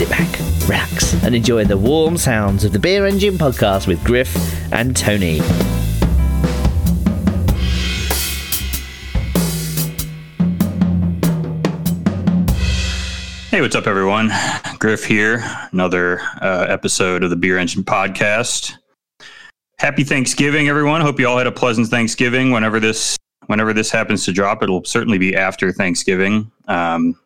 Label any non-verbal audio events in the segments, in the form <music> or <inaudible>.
sit back, relax, and enjoy the warm sounds of the Beer Engine podcast with Griff and Tony. Hey, what's up, everyone? Griff here. Another uh, episode of the Beer Engine podcast. Happy Thanksgiving, everyone. Hope you all had a pleasant Thanksgiving. Whenever this whenever this happens to drop, it'll certainly be after Thanksgiving. Um,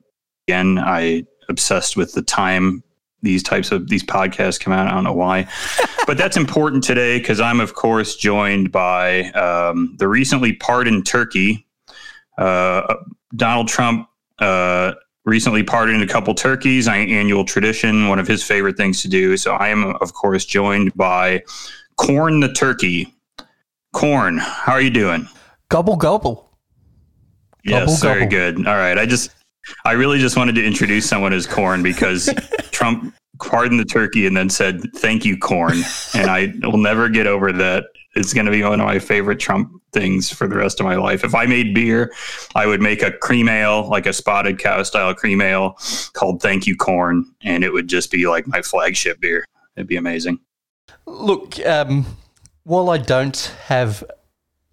again, I obsessed with the time these types of these podcasts come out. I don't know why, <laughs> but that's important today because I'm, of course, joined by um, the recently pardoned turkey. Uh, Donald Trump uh, recently pardoned a couple turkeys, an annual tradition, one of his favorite things to do. So I am, of course, joined by Corn the turkey. Corn, how are you doing? Gobble gobble. Yes, Gobble, very gobble. good. All right, I just, I really just wanted to introduce someone as Corn because <laughs> Trump pardoned the turkey and then said, "Thank you, Corn," and I will never get over that. It's going to be one of my favorite Trump things for the rest of my life. If I made beer, I would make a cream ale, like a spotted cow style cream ale called Thank You Corn, and it would just be like my flagship beer. It'd be amazing. Look, um, while I don't have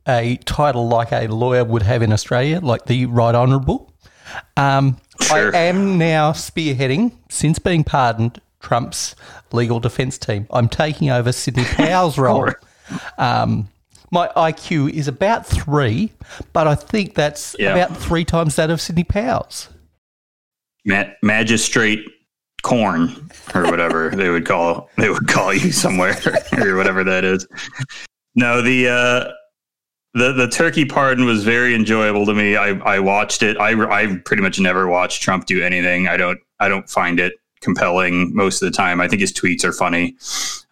a title like a lawyer would have in Australia, like the Right Honourable, um, Sure. I am now spearheading, since being pardoned, Trump's legal defence team. I'm taking over Sidney <laughs> Powell's role. Um, my IQ is about three, but I think that's Yeah. about three times that of Sidney Powell's. Ma- magistrate corn or whatever they would call they would call you somewhere <laughs> or whatever that is. No, the uh, the the turkey pardon was very enjoyable to me. I I watched it. I I pretty much never watch Trump do anything. I don't I don't find it compelling most of the time. I think his tweets are funny,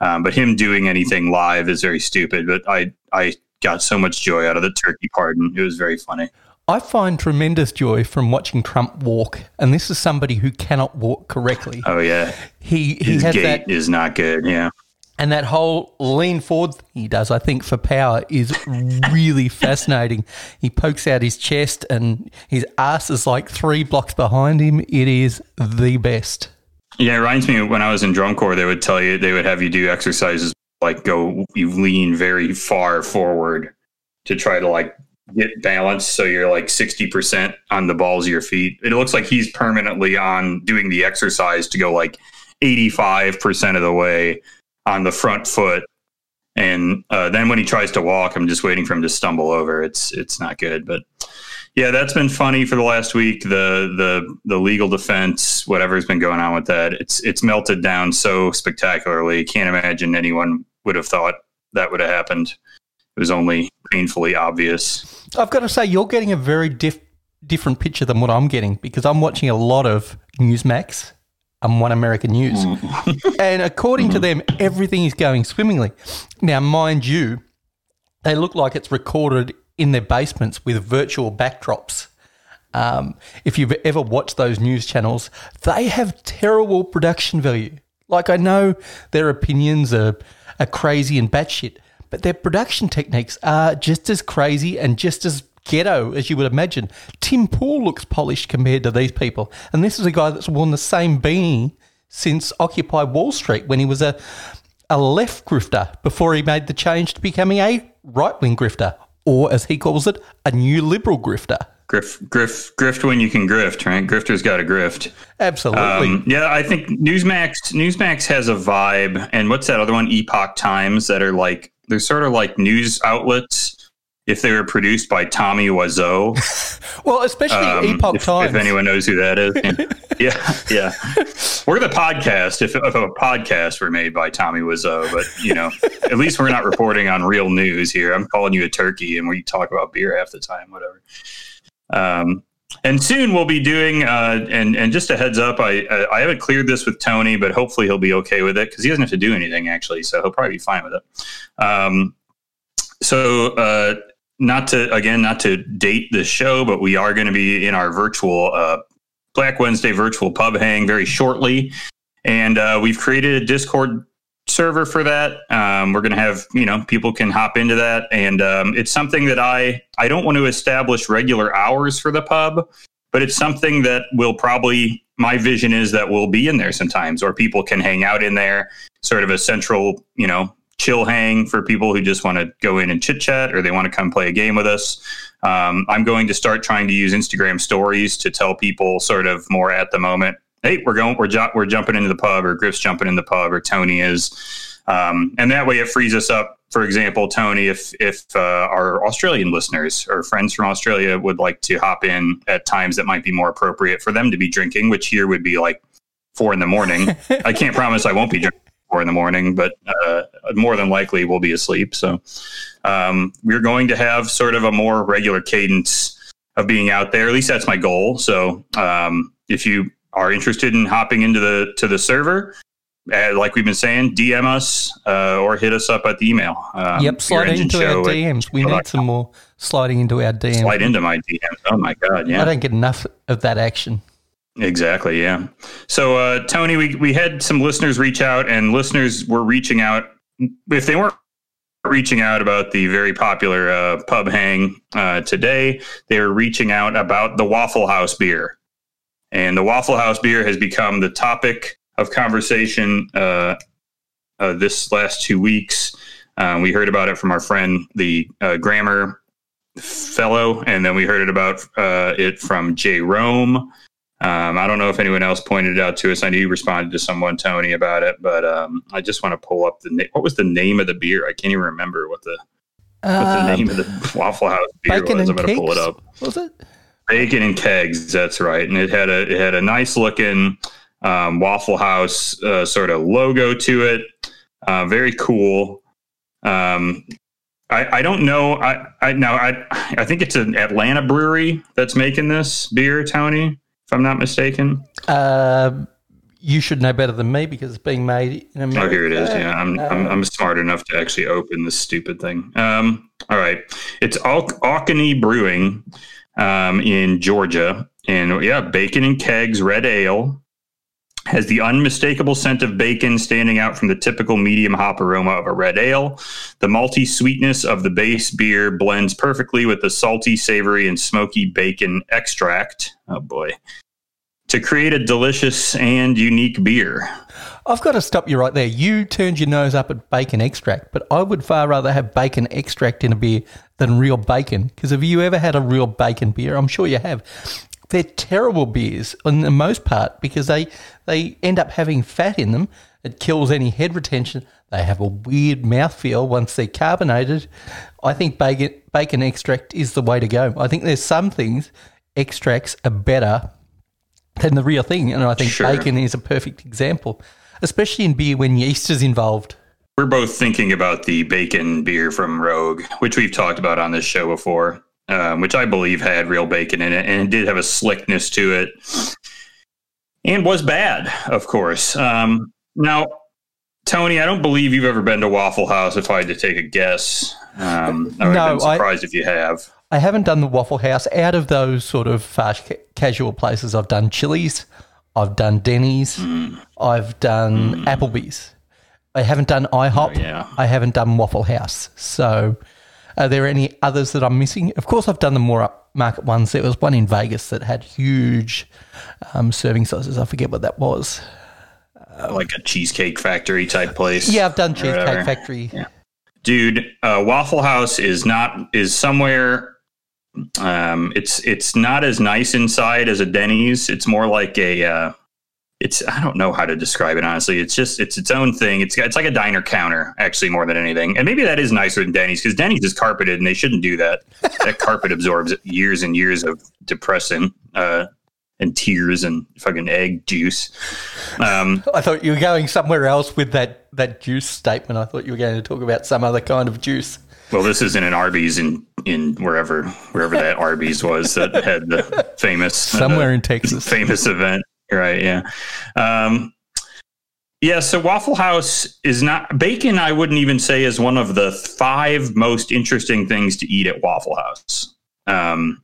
um, but him doing anything live is very stupid. But I I got so much joy out of the turkey pardon. It was very funny. I find tremendous joy from watching Trump walk, and this is somebody who cannot walk correctly. Oh yeah, He he has gait that is not good. Yeah. And that whole lean forward thing he does. I think for power is really <laughs> fascinating. He pokes out his chest, and his ass is like three blocks behind him. It is the best. Yeah, it reminds me when I was in drum corps, they would tell you they would have you do exercises like go you lean very far forward to try to like get balance so you're like 60% on the balls of your feet. It looks like he's permanently on doing the exercise to go like 85% of the way on the front foot. And uh, then when he tries to walk, I'm just waiting for him to stumble over. It's it's not good, but yeah, that's been funny for the last week. The the the legal defense, whatever's been going on with that, it's it's melted down so spectacularly. Can't imagine anyone would have thought that would have happened. It was only painfully obvious. I've got to say, you're getting a very diff- different picture than what I'm getting because I'm watching a lot of Newsmax and One American News. <laughs> and according to them, everything is going swimmingly. Now, mind you, they look like it's recorded in their basements with virtual backdrops. Um, if you've ever watched those news channels, they have terrible production value. Like I know their opinions are, are crazy and batshit, but their production techniques are just as crazy and just as ghetto as you would imagine. Tim Pool looks polished compared to these people, and this is a guy that's worn the same beanie since Occupy Wall Street when he was a a left grifter before he made the change to becoming a right wing grifter, or as he calls it, a new liberal grifter. Griff, griff, grift when you can grift, right? Grifter's got to grift. Absolutely. Um, yeah, I think Newsmax Newsmax has a vibe, and what's that other one? Epoch Times that are like they're sort of like news outlets if they were produced by Tommy Wiseau. <laughs> well, especially Um, Epoch if, Times. If anyone knows who that is, <laughs> yeah, yeah. We're the podcast. If, if a podcast were made by Tommy Wiseau, but you know, at least we're not reporting on real news here. I'm calling you a turkey, and we talk about beer half the time, whatever. Um, and soon we'll be doing. Uh, and and just a heads up, I I I haven't cleared this with Tony, but hopefully he'll be okay with it because he doesn't have to do anything actually, so he'll probably be fine with it. Um, so uh, not to again not to date the show, but we are going to be in our virtual uh, Black Wednesday virtual pub hang very shortly, and uh, we've created a Discord server for that. Um, we're going to have you know people can hop into that, and um, it's something that I I don't want to establish regular hours for the pub. but it's something that will probably my vision is that we'll be in there sometimes, or people can hang out in there, sort of a central, you know, chill hang for people who just want to go in and chit chat or they want to come play a game with us. Um, I'm going to start trying to use Instagram stories to tell people sort of more at the moment. Hey, we're going, we're, ju- we're jumping into the pub, or Griff's jumping in the pub, or Tony is, um, and that way it frees us up. For example, Tony, if if uh, our Australian listeners or friends from Australia would like to hop in at times that might be more appropriate for them to be drinking, which here would be like four in the morning. <laughs> I can't promise I won't be drinking four in the morning, but uh, more than likely we'll be asleep. So um, we're going to have sort of a more regular cadence of being out there. At least that's my goal. So um, if you are interested in hopping into the to the server, uh, like we've been saying, DM us uh, or hit us up at the email. Um, yep, slide into our DMs. We need some more sliding into our DMs. Slide into my DMs. Oh my god, yeah. I don't get enough of that action. Exactly. Yeah. So, uh, Tony, we, we had some listeners reach out, and listeners were reaching out. If they weren't reaching out about the very popular uh, pub hang uh, today, they were reaching out about the Waffle House beer. And the Waffle House beer has become the topic of conversation uh, uh, this last two weeks. Uh, we heard about it from our friend, the grammar fellow, and then we heard it about it from Jay Rome. Um, I don't know if anyone else pointed it out to us. I knew you responded to someone, Tony, about it, but um, I just want to pull up the name. What was the name of the beer? I can't even remember what the what the um, name of the Waffle House beer was. I'm going to pull it up. Was it bacon and kegs? That's right, and it had a it had a nice looking um, Waffle House uh, sort of logo to it. Uh, very cool. Um, I, I don't know. I, I now I I think it's an Atlanta brewery that's making this beer, Tony if I'm not mistaken. Uh, you should know better than me because it's being made in America. Oh, here it is. Yeah, I'm, uh, I'm, I'm, smart enough to actually open this stupid thing. Um, all right. It's Al- Alkeny Brewing um, in Georgia. And yeah, bacon and kegs, red ale, has the unmistakable scent of bacon standing out from the typical medium hop aroma of a red ale. The malty sweetness of the base beer blends perfectly with the salty, savory, and smoky bacon extract. Oh boy. To create a delicious and unique beer. I've got to stop you right there. You turned your nose up at bacon extract, but I would far rather have bacon extract in a beer than real bacon. Because have you ever had a real bacon beer? I'm sure you have they're terrible beers on the most part because they they end up having fat in them. It kills any head retention. They have a weird mouthfeel once they're carbonated. I think bacon bacon extract is the way to go. I think there's some things extracts are better than the real thing, and I think sure. bacon is a perfect example, especially in beer when yeast is involved. We're both thinking about the bacon beer from Rogue, which we've talked about on this show before um, which I believe had real bacon in it, and it did have a slickness to it, and was bad, of course. Um, now, Tony, I don't believe you've ever been to Waffle House. If I had to take a guess, um, I would no, have been surprised I, if you have. I haven't done the Waffle House. Out of those sort of fast ca- casual places, I've done Chili's, I've done Denny's, mm. I've done mm. Applebee's. I haven't done IHOP. Oh, yeah. I haven't done Waffle House. So are there any others that I'm missing? Of course, I've done the more upmarket ones. There was one in Vegas that had huge um, serving sizes. I forget what that was. Uh, like a cheesecake factory type place. Yeah, I've done cheesecake factory. Yeah. Dude, uh, Waffle House is not is somewhere. Um, it's it's not as nice inside as a Denny's. It's more like a uh, it's I don't know how to describe it honestly. It's just it's its own thing. It's it's like a diner counter actually more than anything. And maybe that is nicer than Denny's because Denny's is carpeted and they shouldn't do that. <laughs> that carpet absorbs years and years of depressing uh, and tears and fucking egg juice. Um, I thought you were going somewhere else with that that juice statement. I thought you were going to talk about some other kind of juice. Well, this isn't an Arby's in in wherever wherever that <laughs> Arby's was that had the famous somewhere uh, in Texas famous event. Right. Yeah. Um, yeah. So Waffle House is not bacon. I wouldn't even say is one of the five most interesting things to eat at Waffle House. Um,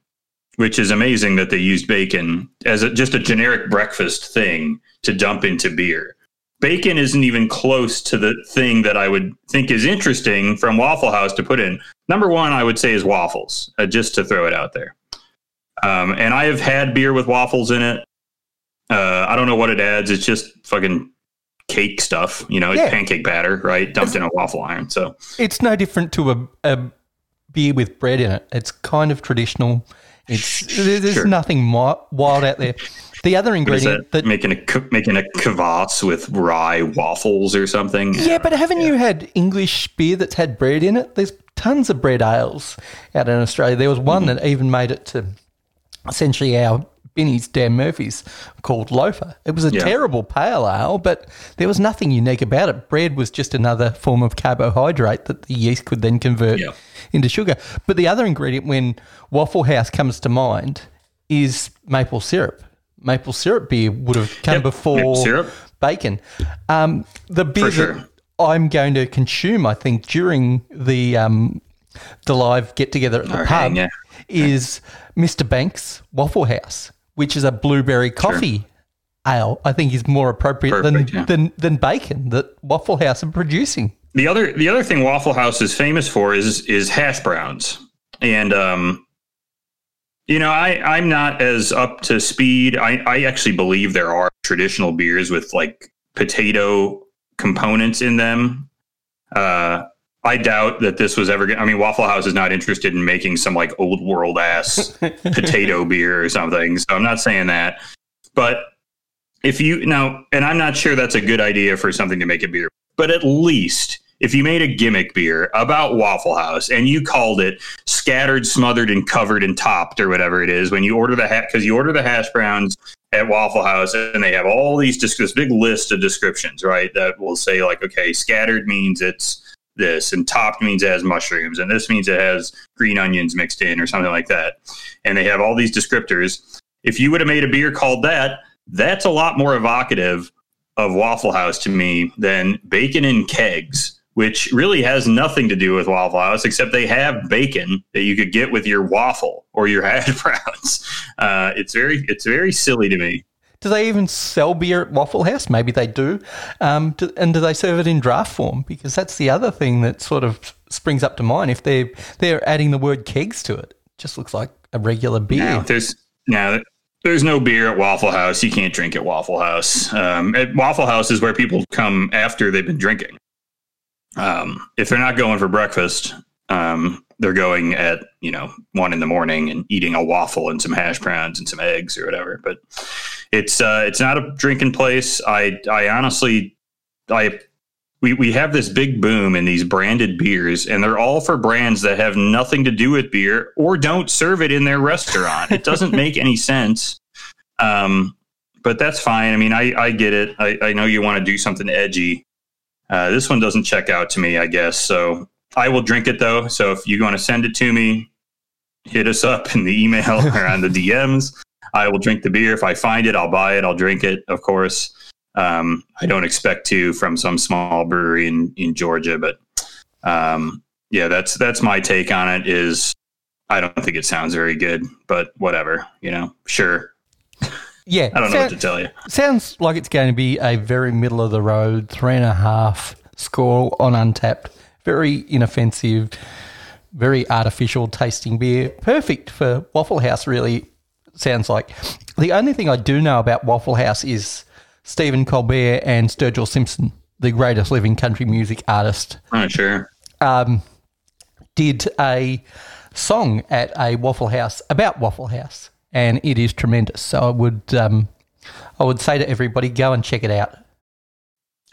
which is amazing that they used bacon as a, just a generic breakfast thing to dump into beer. Bacon isn't even close to the thing that I would think is interesting from Waffle House to put in. Number one, I would say is waffles, uh, just to throw it out there. Um, and I have had beer with waffles in it. Uh, I don't know what it adds. It's just fucking cake stuff, you know, it's Yeah. pancake batter, right? Dumped in a waffle iron. So It's no different to a, a beer with bread in it. It's kind of traditional. It's there's Sure. nothing wild out there. The other ingredient that? that making a making a kvass with rye waffles or something. Yeah, but haven't you had English beer that's had bread in it? There's tons of bread ales out in Australia. There was one Mm-hmm. that even made it to essentially our Binny's Dan Murphy's called Loafer. It was a Yeah. terrible pale ale, but there was nothing unique about it. Bread was just another form of carbohydrate that the yeast could then convert Yeah. into sugar. But the other ingredient when Waffle House comes to mind is maple syrup. Maple syrup beer would have come Yep, before syrup. bacon. Um, the beer sure. that I'm going to consume, I think, during the um, the live get together at the Or pub yeah. is Mr. Banks Waffle House, which is a blueberry coffee ale. I think is more appropriate Perfect, than, yeah. than than bacon that Waffle House are producing. The other the other thing Waffle House is famous for is is hash browns, and um, you know I I'm not as up to speed. I I actually believe there are traditional beers with like potato components in them. Uh, I doubt that this was ever. Gonna, I mean, Waffle House is not interested in making some like old world ass <laughs> potato beer or something. So I'm not saying that, but if you now, and I'm not sure that's a good idea for something to make a beer, but at least if you made a gimmick beer about Waffle House and you called it scattered, smothered, and covered and topped or whatever it is, when you order the hat, because you order the hash browns at Waffle House and they have all these this big list of descriptions, right? That will say like, okay, scattered means it's this, and topped means it has mushrooms, and this means it has green onions mixed in or something like that. And they have all these descriptors. If you would have made a beer called that, that's a lot more evocative of Waffle House to me than bacon in kegs, which really has nothing to do with Waffle House except they have bacon that you could get with your waffle or your <laughs> hash browns. Uh, it's very it's very silly to me. Do they even sell beer at Waffle House? Maybe they do. Um, do and do they serve it in draft form? Because that's the other thing that sort of springs up to mind. If they're they're adding the word kegs to it, it just looks like a regular beer. There's no there's no beer at Waffle House. You can't drink at Waffle House. Um, at Waffle House is where people come after they've been drinking. Um, if they're not going for breakfast, um, they're going at you know one in the morning and eating a waffle and some hash browns and some eggs or whatever. But it's uh, it's not a drinking place. I I honestly I we, we have this big boom in these branded beers, and they're all for brands that have nothing to do with beer or don't serve it in their restaurant. it doesn't <laughs> make any sense. Um, but that's fine. I mean, I, I get it. I, I know you want to do something edgy. Uh, this one doesn't check out to me, I guess. So I will drink it though. So if you want to send it to me, hit us up in the email or on the <laughs> DMs. I will drink the beer. If I find it, I'll buy it. I'll drink it, of course. Um, I don't expect to from some small brewery in, in Georgia, but um, yeah, that's that's my take on it. Is I don't think it sounds very good, but whatever, you know, sure. yeah, I don't know what to tell you. Sounds like it's going to be a very middle of the road, three and a half score on Untappd. Very inoffensive, very artificial tasting beer. Perfect for Waffle House, really sounds like. The only thing I do know about Waffle House is Stephen Colbert and Sturgill Simpson, the greatest living country music artist, Oh, sure. um, did a song at a Waffle House about Waffle House, and it is tremendous. So I would, um, I would say to everybody, go and check it out.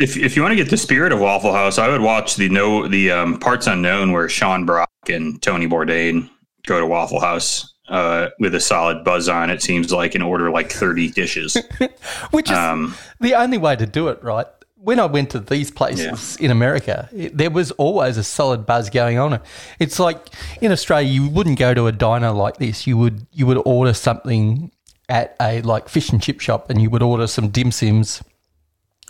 If if you want to get the spirit of Waffle House, I would watch the no the um, parts unknown where Sean Brock and Tony Bourdain go to Waffle House uh, with a solid buzz on. It seems like and order like thirty dishes. <laughs> Which is Um, the only way to do it, right? When I went to these places in America, it, there was always a solid buzz going on. It's like in Australia, you wouldn't go to a diner like this. You would you would order something at a like fish and chip shop, and you would order some dim sims,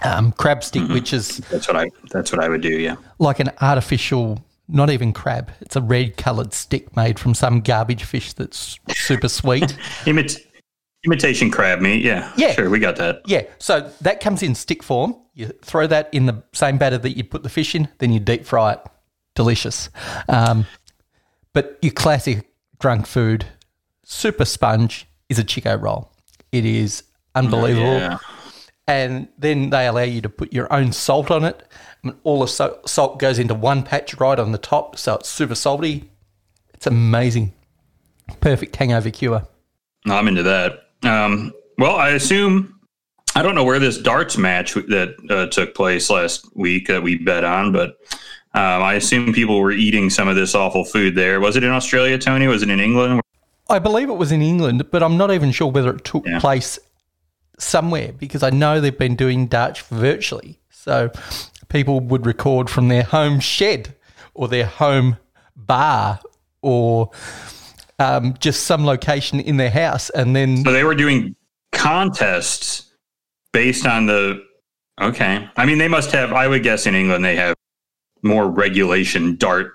um, crab stick, which is that's what I that's what I would do. Yeah. like an artificial, not even crab. It's a red coloured stick made from some garbage fish that's super sweet. <laughs> Imit- imitation crab meat. Yeah. Yeah. Sure, we got that. Yeah, so that comes in stick form. You throw that in the same batter that you put the fish in, then you deep fry it. Delicious. Um, but your classic drunk food, super sponge is a Chiko roll. It is unbelievable. Yeah. And then they allow you to put your own salt on it. And all the salt goes into one patch right on the top, so it's super salty. It's amazing. Perfect hangover cure. I'm into that. Um, well, I assume I don't know where this darts match that uh, took place last week that we bet on, but um, I assume people were eating some of this awful food there. Was it in Australia, Tony? Was it in England? I believe it was in England, but I'm not even sure whether it took Yeah. place somewhere because I know they've been doing Dutch virtually. So people would record from their home shed or their home bar or um, just some location in their house. And then, So they were doing contests based on the. Okay, I mean they must have. I would guess in England they have more regulation dart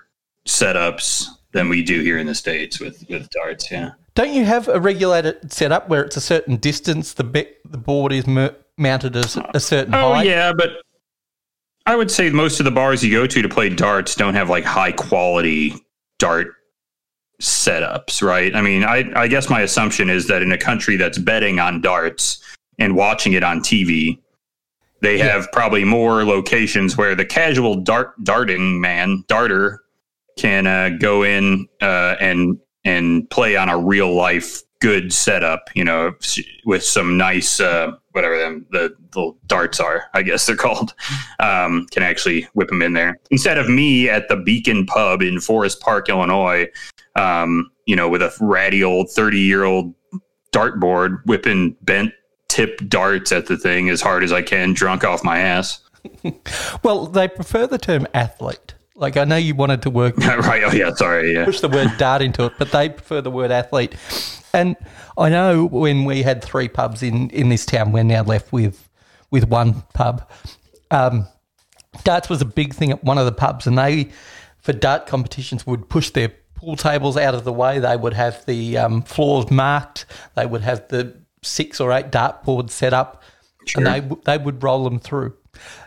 setups than we do here in the states with with darts. Yeah. Don't you have a regulated setup where it's a certain distance, the, be- the board is mer- mounted as a certain Oh height? yeah, but I would say most of the bars you go to to play darts don't have like high quality dart setups, right? I mean, I, I guess my assumption is that in a country that's betting on darts and watching it on TV, they have probably more locations where the casual dart darting man darter can uh, go in uh, and and play on a real life good setup, you know, with some nice uh, whatever them the darts are, I guess they're <laughs> called. Um, can actually whip them in there instead of me at the Beacon Pub in Forest Park, Illinois. Um, you know, with a ratty old thirty year old dartboard whipping bent tip darts at the thing as hard as I can, drunk off my ass. <laughs> Well, they prefer the term athlete. Like I know you wanted to work <laughs> right? Oh yeah, sorry. Yeah. push the word dart into it, but they prefer the word athlete. And I know when we had three pubs in, in this town, we're now left with with one pub. Um, darts was a big thing at one of the pubs, and they for dart competitions would push their pool tables out of the way. They would have the um, floors marked. They would have the six or eight dart boards set up, Sure. and they they would roll them through.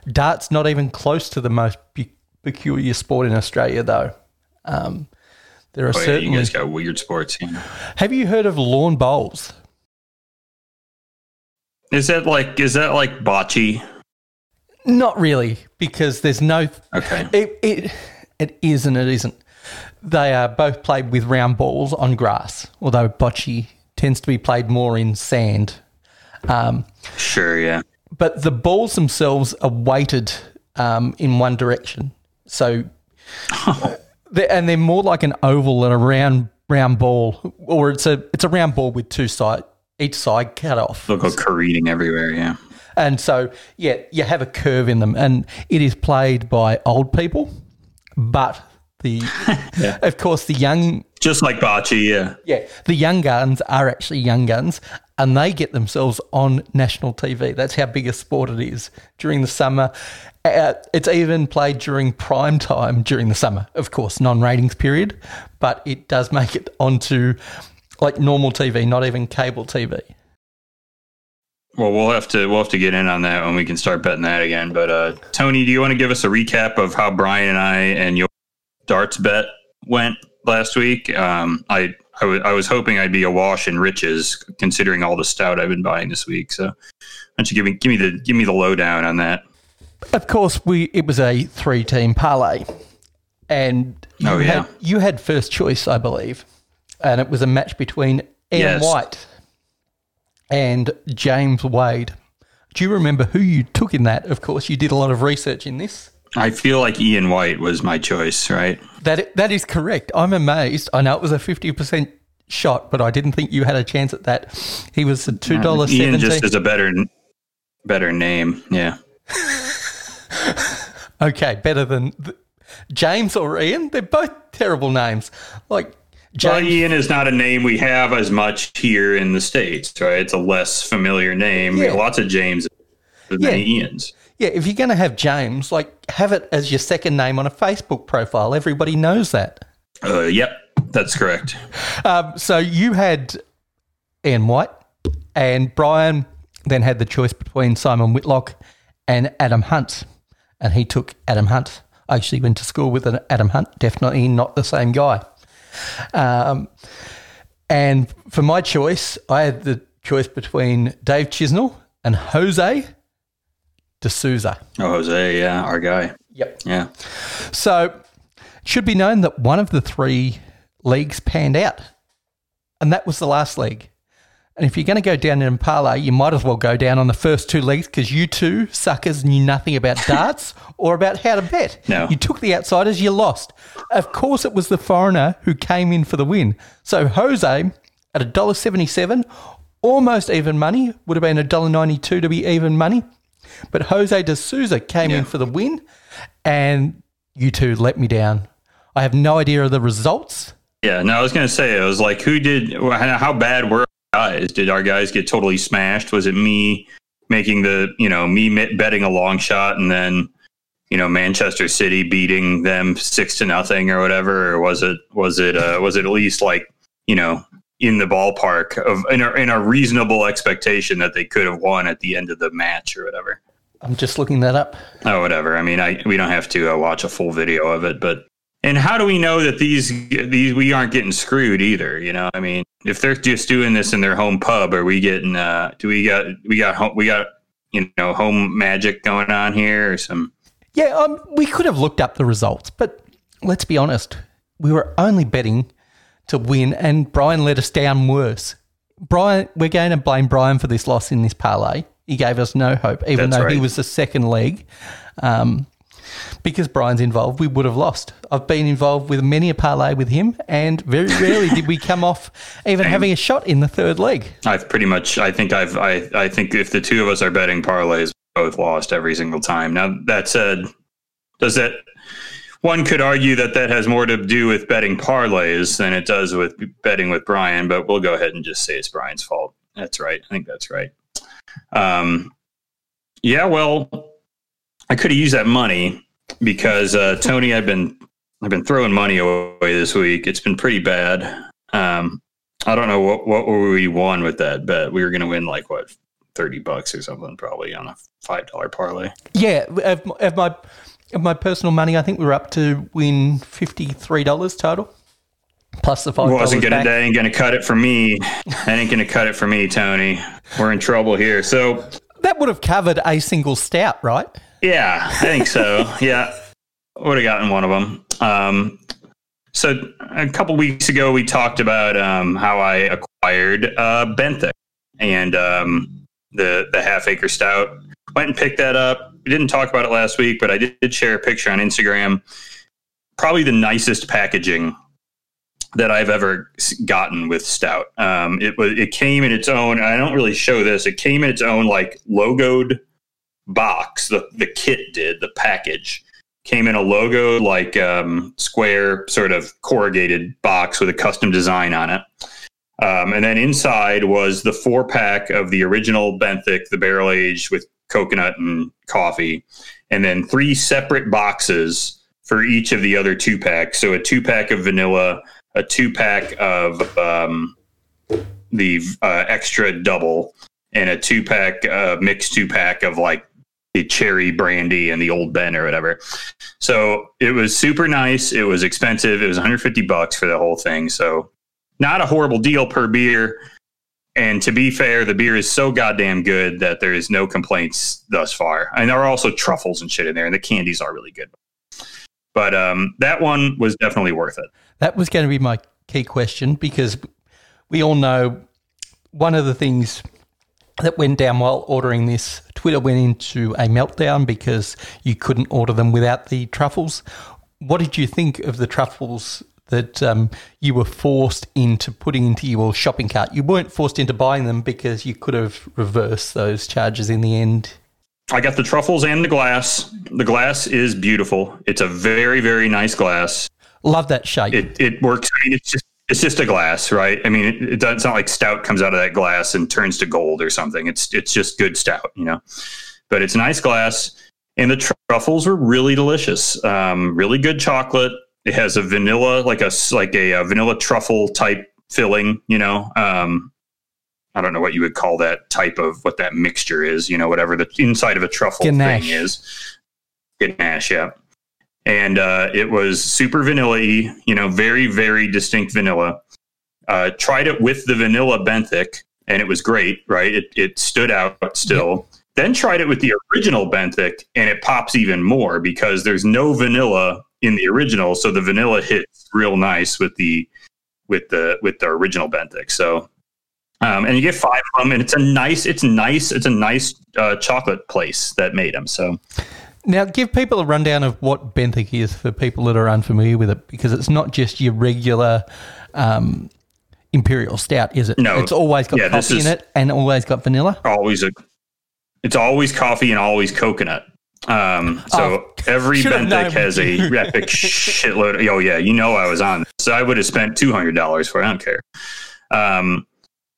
Darts not even close to the most pe- peculiar sport in Australia, though. Um, there are Oh, yeah, you guys got weird sports. Know. Have you heard of lawn bowls? Is that like is that like bocce? Not really, because there's no. Okay. It it it is and it isn't. They are both played with round balls on grass, although bocce tends to be played more in sand. Um, Sure, yeah. but the balls themselves are weighted um, in one direction, so they're, and they're more like an oval than a round round ball, or it's a it's a round ball with two side each side cut off. They'll go careening everywhere, yeah. And so, yeah, you have a curve in them, and it is played by old people, but the, <laughs> yeah. of course, the young, Just like bocce, yeah. yeah, the young guns are actually young guns, and they get themselves on national TV. That's how big a sport it is during the summer. Uh, it's even played during prime time during the summer, of course, non-ratings period, but it does make it onto like normal TV, not even cable TV. Well, we'll have to we'll have to get in on that when we can start betting that again. But uh, Tony, do you want to give us a recap of how Brian and I and your darts bet went last week? Um, I I was hoping I'd be awash in riches considering all the stout I've been buying this week. So, why don't you give me give me the give me the lowdown on that? Of course, we it was a three-team parlay, and you Oh, yeah. had you had first choice, I believe, and it was a match between Ian Yes. White and James Wade. Do you remember who you took in that? Of course, you did a lot of research in this. I feel like Ian White was my choice, right? That that is correct. I'm amazed. I know it was a fifty percent shot, but I didn't think you had a chance at that. He was a two dollars Ian just is a better better name. Yeah. <laughs> <laughs> Okay, better than th- James or Ian. They're both terrible names. Like Well, James. Ian is not a name we have as much here in the states, right? It's a less familiar name. Yeah. lots of James, Yeah. Ians. Yeah, if you're going to have James, like have it as your second name on a Facebook profile. Everybody knows that. Uh, yep, that's correct. Um, so you had Ian White, and Brian then had the choice between Simon Whitlock and Adam Hunt, and he took Adam Hunt. I actually went to school with an Adam Hunt. Definitely not the same guy. Um, And for my choice, I had the choice between Dave Chisnall and Jose De Sousa. Oh, Jose, yeah, our guy. Yep. Yeah. So it should be known that one of the three leagues panned out, and that was the last league. And if you're going to go down in parlay, you might as well go down on the first two leagues because you two suckers knew nothing about <laughs> darts or about how to bet. No. You took the outsiders, you lost. Of course, it was the foreigner who came in for the win. So Jose at $1.77, almost even money, would have been $1.92 to be even money. But Jose De Sousa came Yeah. in for the win, and you two let me down. I have no idea of the results. Yeah, no, I was gonna say it was like who did how bad were guys? Did our guys get totally smashed? Was it me making the you know me betting a long shot and then you know Manchester City beating them six to nothing or whatever, or was it was it uh, was it at least like you know in the ballpark of in a, in a reasonable expectation that they could have won at the end of the match or whatever? I'm just looking that up. Oh, whatever. I mean, I we don't have to uh, watch a full video of it, but and how do we know that these these we aren't getting screwed either? You know, I mean, if they're just doing this in their home pub, are we getting? uh Do we got we got home, we got you know home magic going on here or some? Yeah, um, we could have looked up the results, but let's be honest. We were only betting to win, and Brian let us down worse. Brian, we're going to blame Brian for this loss in this parlay. He gave us no hope, even That's though he was the second leg. Um, because Brian's involved, we would have lost. I've been involved with many a parlay with him, and very rarely did we come off even having a shot in the third leg. I've pretty much. I think I've. I I think if the two of us are betting parlays, both lost every single time. Now that said, does that? One could argue that that has more to do with betting parlays than it does with betting with Brian, but we'll go ahead and just say it's Brian's fault. That's right. I think that's right. Um, yeah, well, I could have used that money because uh, Tony, I've been I've been throwing money away this week. It's been pretty bad. Um, I don't know what what we won with that bet. We were going to win like what thirty bucks or something, probably on a five dollar parlay. Yeah, of, of my of my personal money, I think we were up to win fifty three dollars total, plus the five Wasn't gonna back. that ain't gonna cut it for me. that ain't gonna cut it for me, Tony. We're in trouble here. So That would have covered a single stout, right? Yeah, I think so. yeah, would have gotten one of them. Um, so a couple weeks ago, we talked about um, how I acquired uh, Benthic and um, the the half acre stout. Went and picked that up. We didn't talk about it last week, but I did share a picture on Instagram. Probably the nicest packaging that I've ever gotten with stout. Um, it was it came in its own. I don't really show this. It came in its own like logoed box. The the kit did the package came in a logo like um, square sort of corrugated box with a custom design on it. Um, and then inside was the four pack of the original Benthic, the barrel aged with coconut and coffee, and then three separate boxes for each of the other two packs. So a two pack of vanilla, a two pack of um, the uh, extra double, and a two pack uh, mixed two pack of like the cherry brandy and the old Ben or whatever. So it was super nice. It was expensive. It was 150 bucks for the whole thing. So not a horrible deal per beer. And to be fair, the beer is so goddamn good that there is no complaints thus far. And there are also truffles and shit in there, and the candies are really good. But um, that one was definitely worth it. That was going to be my key question because we all know one of the things that went down while ordering this, Twitter went into a meltdown because you couldn't order them without the truffles. What did you think of the truffles that um, you were forced into putting into your shopping cart? You weren't forced into buying them because you could have reversed those charges in the end. I got the truffles and the glass. The glass is beautiful. It's a very, very nice glass. Love that shape. it it works. I mean, it's just it's just a glass, right? I mean, it, it doesn't sound like stout comes out of that glass and turns to gold or something. It's it's just good stout, you know. But it's a nice glass, and the truffles were really delicious. Um, really good chocolate. It has a vanilla, like a like a, uh vanilla truffle type filling, you know. Um, I don't know what you would call that type of what that mixture is, you know, whatever the inside of a truffle Ganache. thing is. Ganache, yeah and uh, it was super vanilla-y, you know, very very distinct vanilla. Uh, tried it with the vanilla benthic, and it was great. Right, it it stood out still. Then tried it with the original benthic, and it pops even more because there's no vanilla in the original, so the vanilla hits real nice with the with the with the original benthic. So. Um, and you get five of them, and it's a nice, it's nice, it's a nice uh, chocolate place that made them. So, Now, give people a rundown of what benthic is for people that are unfamiliar with it, because it's not just your regular um, imperial stout, is it? No. it's always got Yeah, coffee in it and always got vanilla. always a it's always coffee and always coconut um so Oh, <laughs> every benthic has a epic <laughs> shitload oh yeah you know i was on so i would have spent $200 for it i don't care um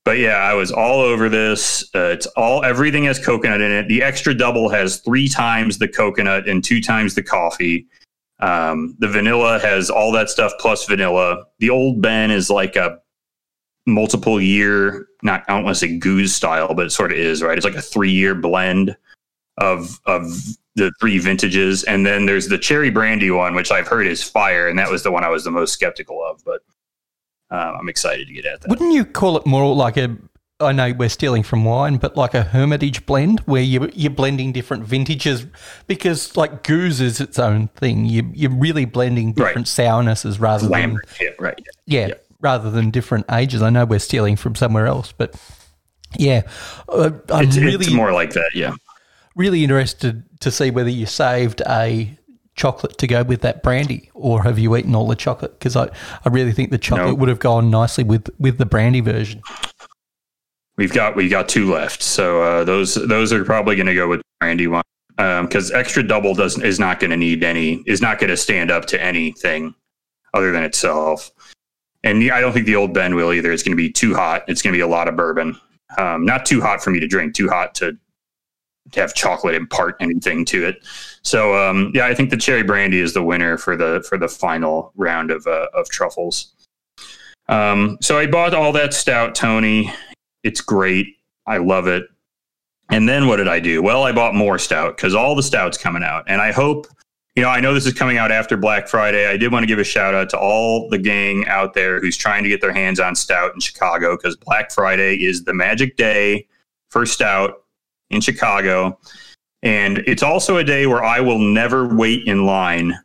but yeah i was all over this uh, it's all everything has coconut in it the extra double has three times the coconut and two times the coffee um, the vanilla has all that stuff plus vanilla the old ben is like a multiple year not I don't want to say gueuze style, but it sort of is, right? It's like a three year blend of of the three vintages. And then there's the cherry brandy one, which I've heard is fire, and that was the one I was the most skeptical of, but uh, I'm excited to get at that. Wouldn't you call it more like a? I know we're stealing from wine, but like a hermitage blend where you you're blending different vintages because like gueuze is its own thing. You you're really blending Right. different sournesses rather than Yeah, right. yeah, Yeah. rather than different ages. I know we're stealing from somewhere else, but yeah, uh, I'm It's, really it's more like that, yeah. really interested to see whether you saved a chocolate to go with that brandy or have you eaten all the chocolate because I, I really think the chocolate No. would have gone nicely with with the brandy version We've got we've got two left, so uh, those those are probably going to go with brandy one because extra double doesn't is not going to need any is not going to stand up to anything other than itself. And the, I don't think the old Ben will either. It's going to be too hot. It's going to be a lot of bourbon. Um, not too hot for me to drink. Too hot to to have chocolate impart anything to it. So um, yeah, I think the cherry brandy is the winner for the for the final round of uh, of truffles. Um, so I bought all that stout, Tony. It's great. I love it. And then what did I do? Well, I bought more stout because all the stouts coming out. And I hope, you know, I know this is coming out after Black Friday. I did want to give a shout out to all the gang out there who's trying to get their hands on stout in Chicago because Black Friday is the magic day for stout in Chicago. And it's also a day where I will never wait in line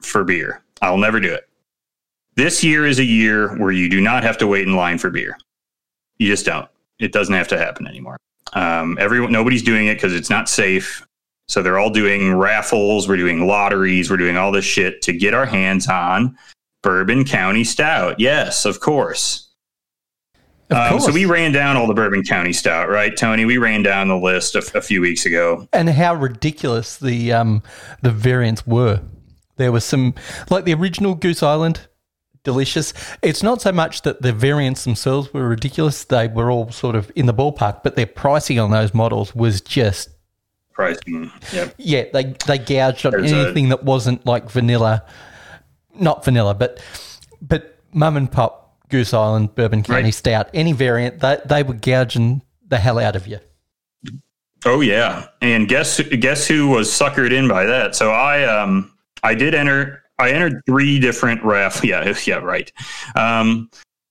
for beer. I'll never do it. This year is a year where you do not have to wait in line for beer. You just don't. It doesn't have to happen anymore. Um, everyone, nobody's doing it because it's not safe. So they're all doing raffles. We're doing lotteries. We're doing all this shit to get our hands on Bourbon County Stout. Yes, of course. Um, so we ran down all the Bourbon County Stout, right, Tony? We ran down the list a, a few weeks ago. and how ridiculous the um the variants were there was some like the original goose island delicious it's not so much that the variants themselves were ridiculous they were all sort of in the ballpark but their pricing on those models was just Pricing, yep. Yeah, they they gouged on There's a- anything that wasn't like vanilla, not vanilla, but but mum and pop Goose Island Bourbon County Right. Stout, any variant, they they were gouging the hell out of you. Oh yeah, and guess guess who was suckered in by that? So I um I did enter I entered three different raff <laughs> yeah yeah right um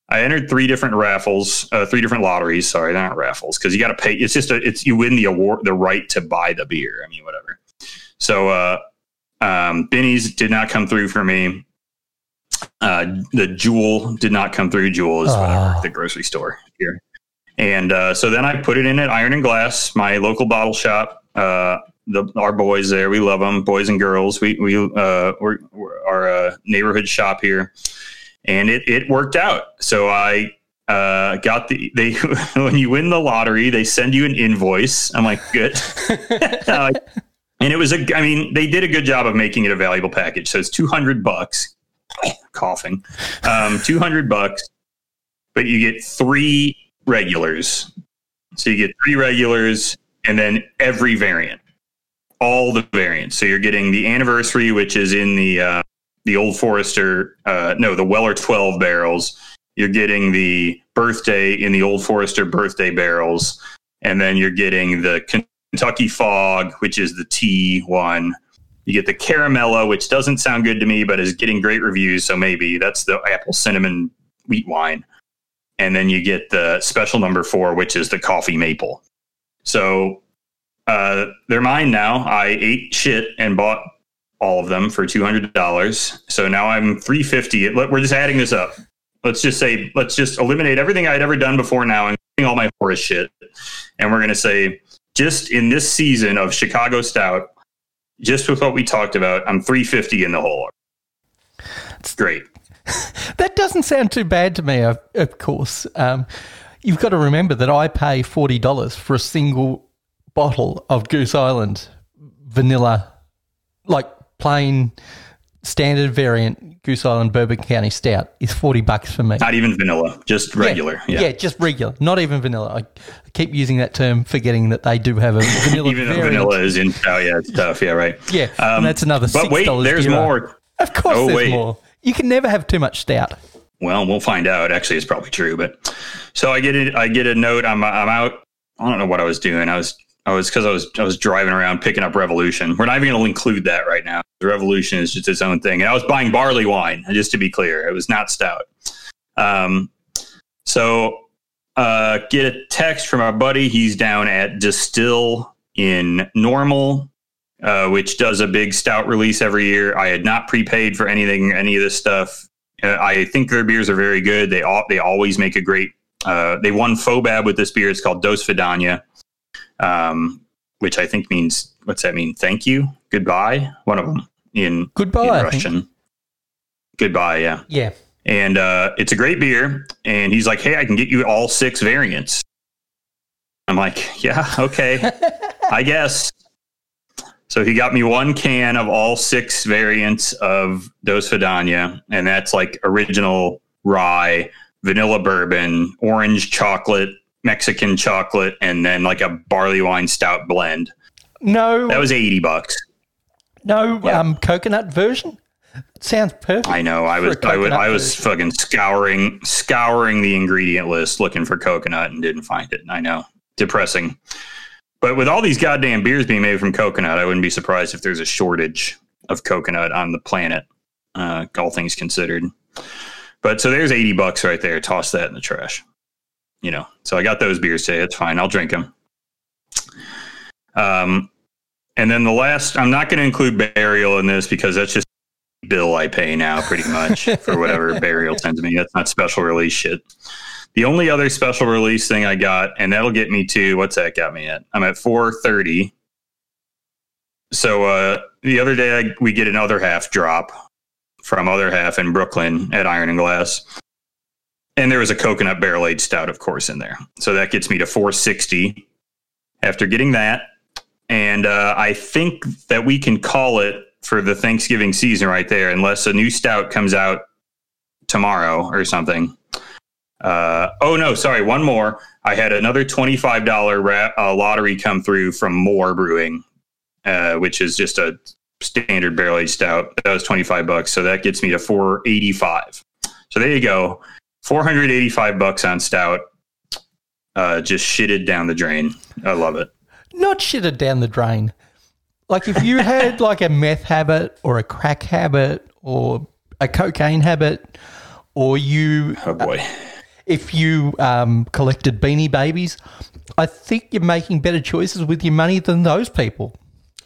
I entered three different raffles uh, three different lotteries sorry they're not raffles because you got to pay it's just a it's you win the award the right to buy the beer I mean whatever so uh um Binny's did not come through for me uh the Jewel did not come through Jewel is whatever the grocery store here and uh, so then I put it in at Iron and Glass, my local bottle shop. Uh, the, our boys there, we love them, boys and girls. We we uh, we're, we're our uh, neighborhood shop here, and it it worked out. So I uh, got the they <laughs> when you win the lottery, they send you an invoice. I'm like, good. <laughs> Uh, and it was a, I mean, they did a good job of making it a valuable package. So it's 200 bucks, <laughs> coughing, um, 200 bucks, but you get three regulars. So you get three regulars and then every variant, all the variants. So you're getting the anniversary, which is in the, uh, the old Forester, uh, no, the Weller 12 barrels. You're getting the birthday in the old Forester birthday barrels. And then you're getting the Kentucky Fog, which is the T one. You get the Caramella, which doesn't sound good to me, but is getting great reviews. So maybe that's the apple cinnamon wheat wine. and then you get the special number four, which is the coffee maple. So uh, they're mine now. I ate shit and bought all of them for two hundred dollars. So now I'm three fifty. We're just adding this up. Let's just say let's just eliminate everything I'd ever done before now, including all my horse shit, and we're gonna say just in this season of Chicago Stout, just with what we talked about, I'm three fifty in the hole. It's great. <laughs> that doesn't sound too bad to me. Of, of course, um, you've got to remember that I pay forty dollars for a single bottle of Goose Island vanilla, like plain standard variant Goose Island Bourbon County Stout is forty bucks for me. Not even vanilla, just regular. Yeah, Yeah, yeah just regular, not even vanilla. I keep using that term, forgetting that they do have a <laughs> vanilla even variant. vanilla is in. Oh yeah, it's tough. Yeah, right. Yeah, Um, and that's another. $6 But wait, there's more. Of course, Oh, there's wait. more. You can never have too much stout. Well, we'll find out. Actually, it's probably true. But so I get it. I get a note. I'm I'm out. I don't know what I was doing. I was I was because I was I was driving around picking up Revolution. We're not even going to include that right now. The Revolution is just its own thing. And I was buying barley wine. Just to be clear, it was not stout. Um, so uh, get a text from our buddy. He's down at Destihl in Normal, uh, which does a big stout release every year. I had not prepaid for anything, any of this stuff. Uh, I think their beers are very good. They all, they always make a great. Uh, they won FoBAB with this beer. It's called Dosvidanya, um, which I think means what's that mean? Thank you, goodbye. One of them in, Goodbye, in. Russian. Goodbye, yeah Yeah. and uh, it's a great beer. And he's like, "Hey, I can get you all six variants." I'm like, "Yeah, <laughs> okay, <laughs> I guess." So he got me one can of all six variants of Dosvidanya, and that's like original rye, vanilla bourbon, orange chocolate, Mexican chocolate, and then like a barley wine stout blend. No, That was eighty bucks. no yeah. um, coconut version. Sounds perfect. I know. I was I was I was version. fucking scouring scouring the ingredient list looking for coconut and didn't find it. I know. Depressing. But with all these goddamn beers being made from coconut, I wouldn't be surprised if there's a shortage of coconut on the planet, uh, all things considered. But so there's 80 bucks right there. Toss that in the trash. You know, so I got those beers today. It's fine. I'll drink them. Um, and then the last, I'm not going to include burial in this because that's just bill I pay now, pretty much <laughs> for whatever burial sends me. That's not special release shit. The only other special release thing I got, and that'll get me to what's that got me at? I'm at 430. So uh, the other day I, we get another half drop from other half in Brooklyn at Iron and Glass. And there was a coconut barrel aged stout, of course, in there. So that gets me to 460. After getting that, and uh, I think that we can call it for the Thanksgiving season right there, unless a new stout comes out tomorrow or something. Uh, oh no, sorry, one more. I had another twenty-five dollar ra- uh, lottery come through from Moore Brewing, uh, which is just a standard barrel aged stout. That was twenty-five bucks, so that gets me to four eighty-five. So there you go, four hundred eighty-five bucks on stout. Uh, just shitted down the drain. I love it. Not shitted down the drain. Like if you had <laughs> like a meth habit or a crack habit or a cocaine habit, or you Oh boy. if you um, collected beanie babies, I think you're making better choices with your money than those people.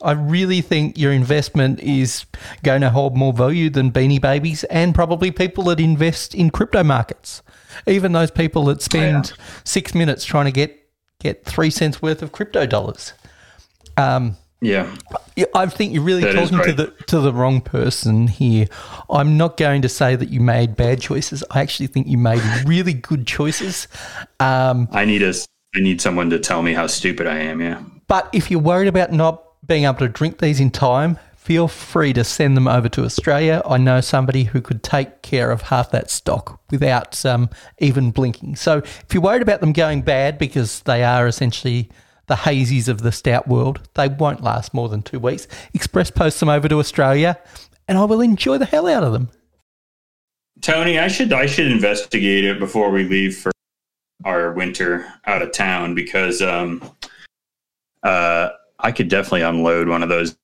I really think your investment is going to hold more value than beanie babies and probably people that invest in crypto markets. Even those people that spend six minutes trying to get, get three cents worth of crypto dollars. Um, Yeah. yeah, I think you're really That talking to the to the wrong person here. I'm not going to say that you made bad choices. I actually think you made really good choices. Um, I need a I need someone to tell me how stupid I am. Yeah. but if you're worried about not being able to drink these in time, feel free to send them over to Australia. I know somebody who could take care of half that stock without um, even blinking. So if you're worried about them going bad because they are essentially the hazies of the stout world, they won't last more than two weeks. Express post them over to Australia, and I will enjoy the hell out of them. Tony, I should I should investigate it before we leave for our winter out of town because um uh I could definitely unload one of those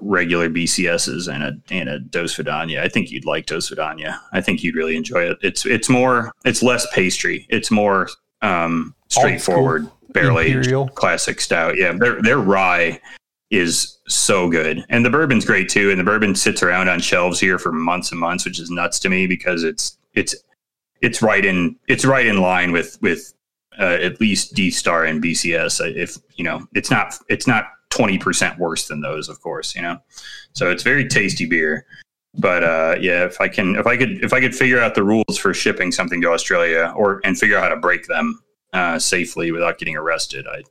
regular BCSs and a and a Dosvidanya. I think you'd like Dosvidanya. I think you'd really enjoy it. It's it's more it's less pastry. It's more um, straightforward, barrel aged classic stout. Yeah, their their rye is so good, and the bourbon's great too. And the bourbon sits around on shelves here for months and months, which is nuts to me because it's it's it's right in it's right in line with with uh, at least D Star and BCS. If you know, it's not it's not twenty percent worse than those, of course. You know, so it's very tasty beer. But uh, yeah, if I can, if I could, if I could figure out the rules for shipping something to Australia, or and figure out how to break them uh, safely without getting arrested, I.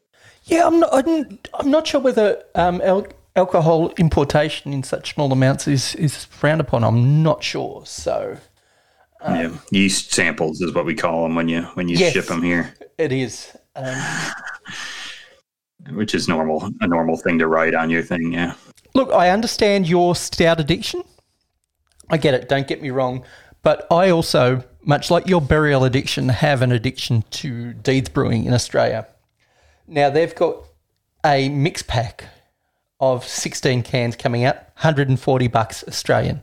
Yeah, I'm not. I'm, not sure whether um, al- alcohol importation in such small amounts is is frowned upon. I'm not sure. So. Um, yeah, yeast samples is what we call them when you when you yes, ship them here. It is. Um, Which is normal, a normal thing to write on your thing, yeah. Look, I understand your stout addiction. I get it, don't get me wrong. But I also, much like your burial addiction, have an addiction to Deeds Brewing in Australia. Now, they've got a mix pack of 16 cans coming out, 140 bucks Australian.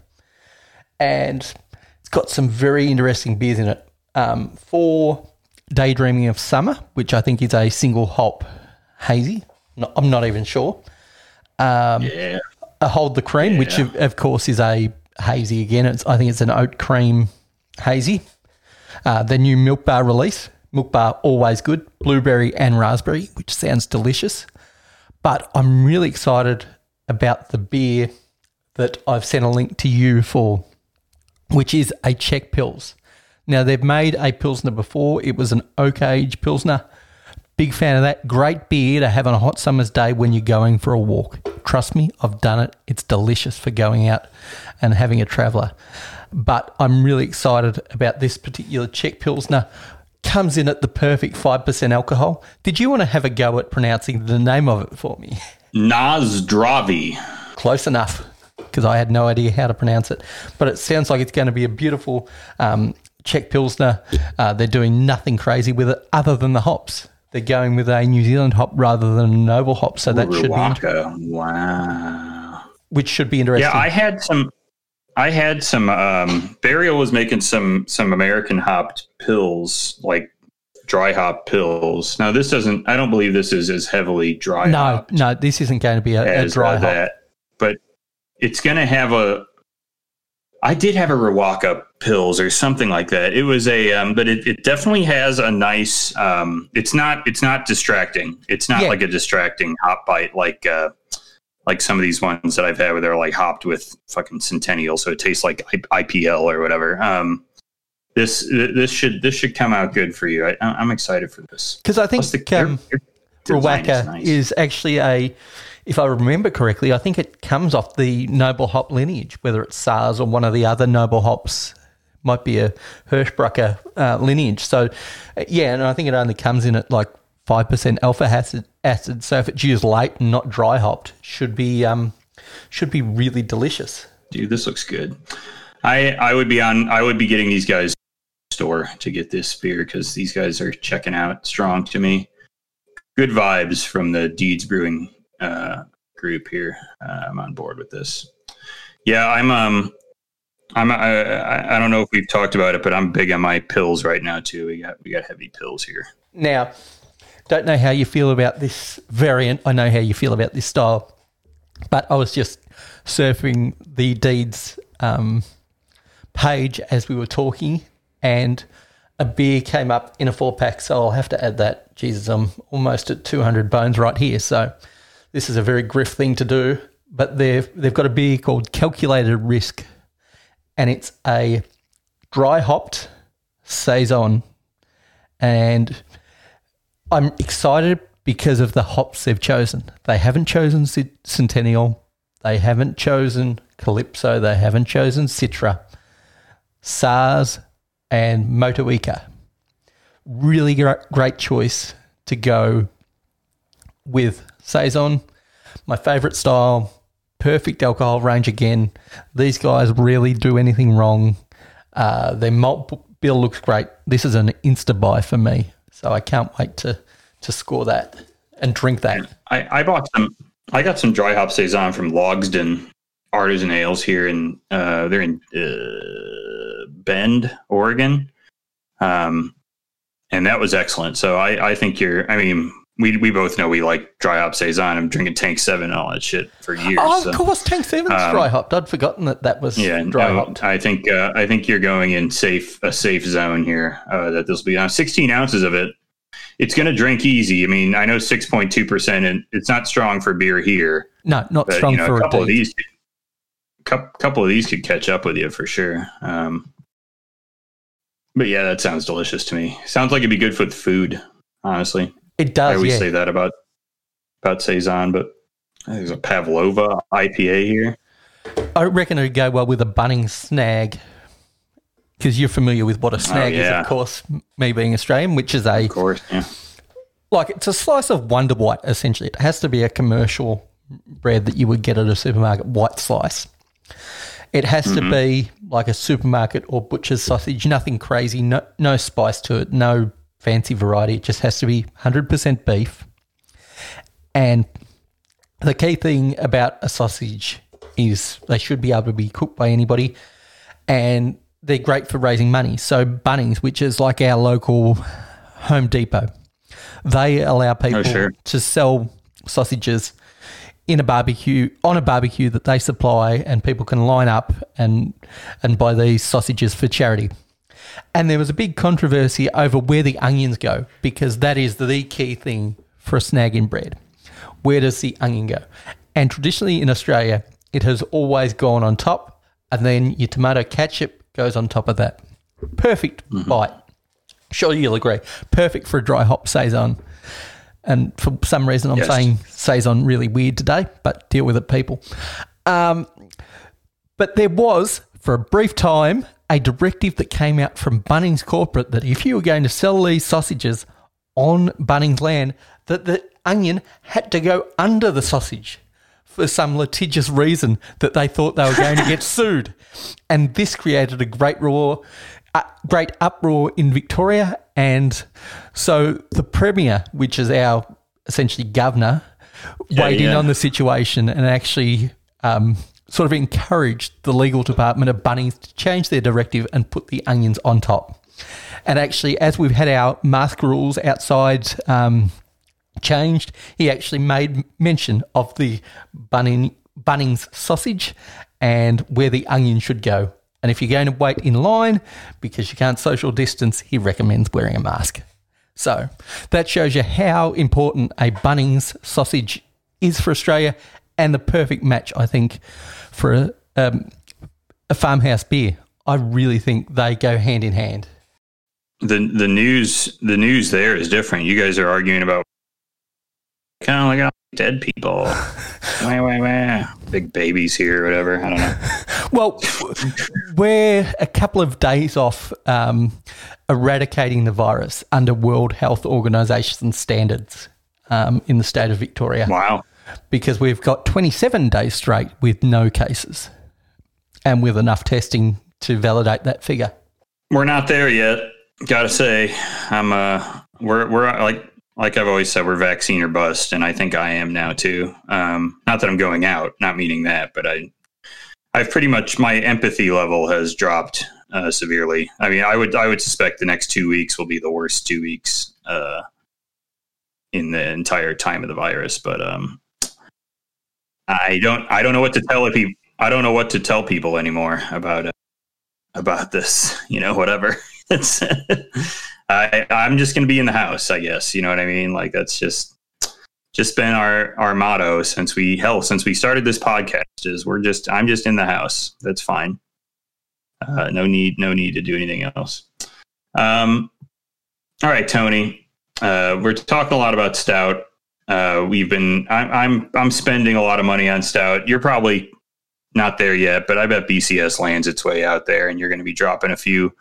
And got some very interesting beers in it. Um, for Daydreaming of Summer, which I think is a single hop hazy. No, I'm not even sure. Um, yeah. A Hold the Cream, yeah. which of, of, course is a hazy again. It's I think it's an oat cream hazy. Uh, the new Milk Bar release, Milk Bar always good, blueberry and raspberry, which sounds delicious. But I'm really excited about the beer that I've sent a link to you for, which is a Czech Pils. Now they've made a Pilsner before. It was an oak age Pilsner. Big fan of that. Great beer to have on a hot summer's day when you're going for a walk. Trust me, I've done it. It's delicious for going out and having a traveller. But I'm really excited about this particular Czech Pilsner. Comes in at the perfect 5% alcohol. Did you want to have a go at pronouncing the name of it for me? Nazdravi. Close enough because I had no idea how to pronounce it. But it sounds like it's going to be a beautiful um, Czech Pilsner. Uh, they're doing nothing crazy with it other than the hops they're going with a New Zealand hop rather than a noble hop. So that should be inter- wow, which should be interesting. Yeah, I had some. I had some. Um, Burial was making some some American hopped pills, like dry hop pills. Now this doesn't. I don't believe this is as heavily dry. No, no, this isn't going to be a, a dry hop. That, but it's going to have a I did have a Riwaka pills or something like that. It was a, um, but it, it definitely has a nice. Um, it's not. It's not distracting. It's not yeah. like a distracting hop bite like uh, like some of these ones that I've had where they're like hopped with fucking Centennial, so it tastes like IPL or whatever. Um, this this should this should come out good for you. I, am excited for this because I think the, um, Riwaka is, nice. is actually a if I remember correctly, I think it comes off the noble hop lineage, whether it's Saaz or one of the other noble hops. Might be a Hersbrucker uh, lineage. So, uh, yeah, and I think it only comes in at like 5% alpha acid, acid. So if it's used late and not dry hopped, should be um, should be really delicious. Dude, this looks good. I I would be on I would be getting these guys store to get this beer because these guys are checking out strong to me. Good vibes from the Deeds Brewing uh, group here. Uh, I'm on board with this. Yeah, I'm. Um, I'm. I, I don't know if we've talked about it, but I'm big on my pills right now too. We got we got heavy pills here. Now, don't know how you feel about this variant. I know how you feel about this style, but I was just surfing the deeds um, page as we were talking, and a beer came up in a four pack. So I'll have to add that. Jesus, I'm almost at 200 bones right here. So this is a very griff thing to do, but they've they've got a beer called Calculated Risk, and it's a dry hopped saison, and I'm excited because of the hops they've chosen. They haven't chosen Centennial, they haven't chosen Calypso, they haven't chosen Citra, Saaz, and Motueka. Really great choice to go with Saison, my favourite style, perfect alcohol range again. These guys really do anything wrong. Uh, their malt bill looks great. This is an insta buy for me, so I can't wait to to score that and drink that. I, I bought some. I got some dry hop saison from Logsdon Artisan Ales here in uh, they're in uh, Bend, Oregon, um, and that was excellent. So I, I think you're. I mean, we we both know we like dry hop saison. I'm drinking Tank Seven and all that shit for years. Oh, so, of course, Tank Seven's um, dry hopped. I'd forgotten that that was Yeah, dry no, hopped. I think uh, I think you're going in safe a safe zone here. Uh, that this will be on 16 ounces of it. It's going to drink easy. I mean, I know 6.2 percent, and it's not strong for beer here. No, not But strong you know, for a a couple of these, couple, couple of these could catch up with you for sure. Um, but yeah, that sounds delicious to me. Sounds like it'd be good for the food. Honestly, It I does, always yeah. say that about about saison, but there's a Pavlova IPA here. I reckon it'd go well with a Bunnings snag because you're familiar with what a oh, snag is, Oh, yeah. of course. Me being Australian, which is a Of course, yeah. like it's a slice of Wonder White. Essentially, it has to be a commercial bread that you would get at a supermarket white slice. It has to mm-hmm. be like a supermarket or butcher's sausage, nothing crazy, no, no spice to it, no fancy variety. It just has to be 100% beef. And the key thing about a sausage is they should be able to be cooked by anybody and they're great for raising money. So Bunnings, which is like our local Home Depot, they allow oh, people sure. to sell sausages in a barbecue on a barbecue that they supply and people can line up and and buy these sausages for charity. And there was a big controversy over where the onions go because that is the key thing for a snag in bread. Where does the onion go? And traditionally in Australia, it has always gone on top, and then your tomato ketchup goes on top of that. Perfect bite. Sure, you'll agree. Perfect for a dry hop saison. And for some reason, I'm Yes. saying saison really weird today, but deal with it, people. Um, but there was, for a brief time, a directive that came out from Bunnings Corporate that if you were going to sell these sausages on Bunnings land, that the onion had to go under the sausage for some litigious reason that they thought they were going to get <laughs> sued. And this created a great roar, a great uproar in Victoria. And so the Premier, which is our essentially governor, weighed in on the situation and actually um, sort of encouraged the legal department of Bunnings to change their directive and put the onions on top. And actually, as we've had our mask rules outside um, changed, he actually made mention of the Bunning, Bunnings sausage and where the onion should go. And if you're going to wait in line because you can't social distance, he recommends wearing a mask. So that shows you how important a Bunnings sausage is for Australia and the perfect match, I think, for a, um, a farmhouse beer. I really think they go hand in hand. the the news the news there is different. You guys are arguing about kind of like uh, dead people, <laughs> wah, wah, wah. big babies here, or whatever. I don't know. <laughs> Well, we're a couple of days off um, eradicating the virus under World Health Organization standards um, in the state of Victoria Wow. Because we've got 27 days straight with no cases and with enough testing to validate that figure. We're not there yet. Gotta say, I'm uh, we're we're like like I've always said, we're vaccine or bust, and I think I am now too. Um, not that I'm going out, not meaning that, but I, I've pretty much my empathy level has dropped uh, severely. I mean, I would I would suspect the next two weeks will be the worst two weeks uh, in the entire time of the virus. But um, I don't I don't know what to tell people. I don't know what to tell people anymore about uh, about this. You know, whatever. <laughs> It's I I'm just gonna be in the house. I guess you know what I mean. Like that's just just been our our motto since we hell since we started this podcast is we're just I'm just in the house. That's fine. Uh, no need no need to do anything else. Um, all right, Tony. Uh, we're talking a lot about stout. Uh, we've been I'm I'm I'm spending a lot of money on stout. You're probably not there yet, but I bet BCS lands its way out there, and you're going to be dropping a few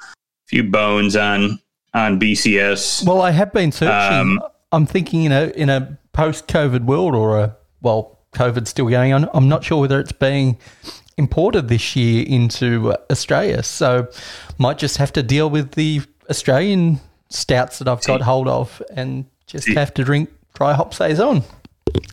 few bones on on BCS. Well, I have been searching. Um, I'm thinking in a in a post COVID world or a well, COVID's still going on. I'm not sure whether it's being imported this year into Australia, so might just have to deal with the Australian stouts that I've got hold of and just have to drink dry hop saison.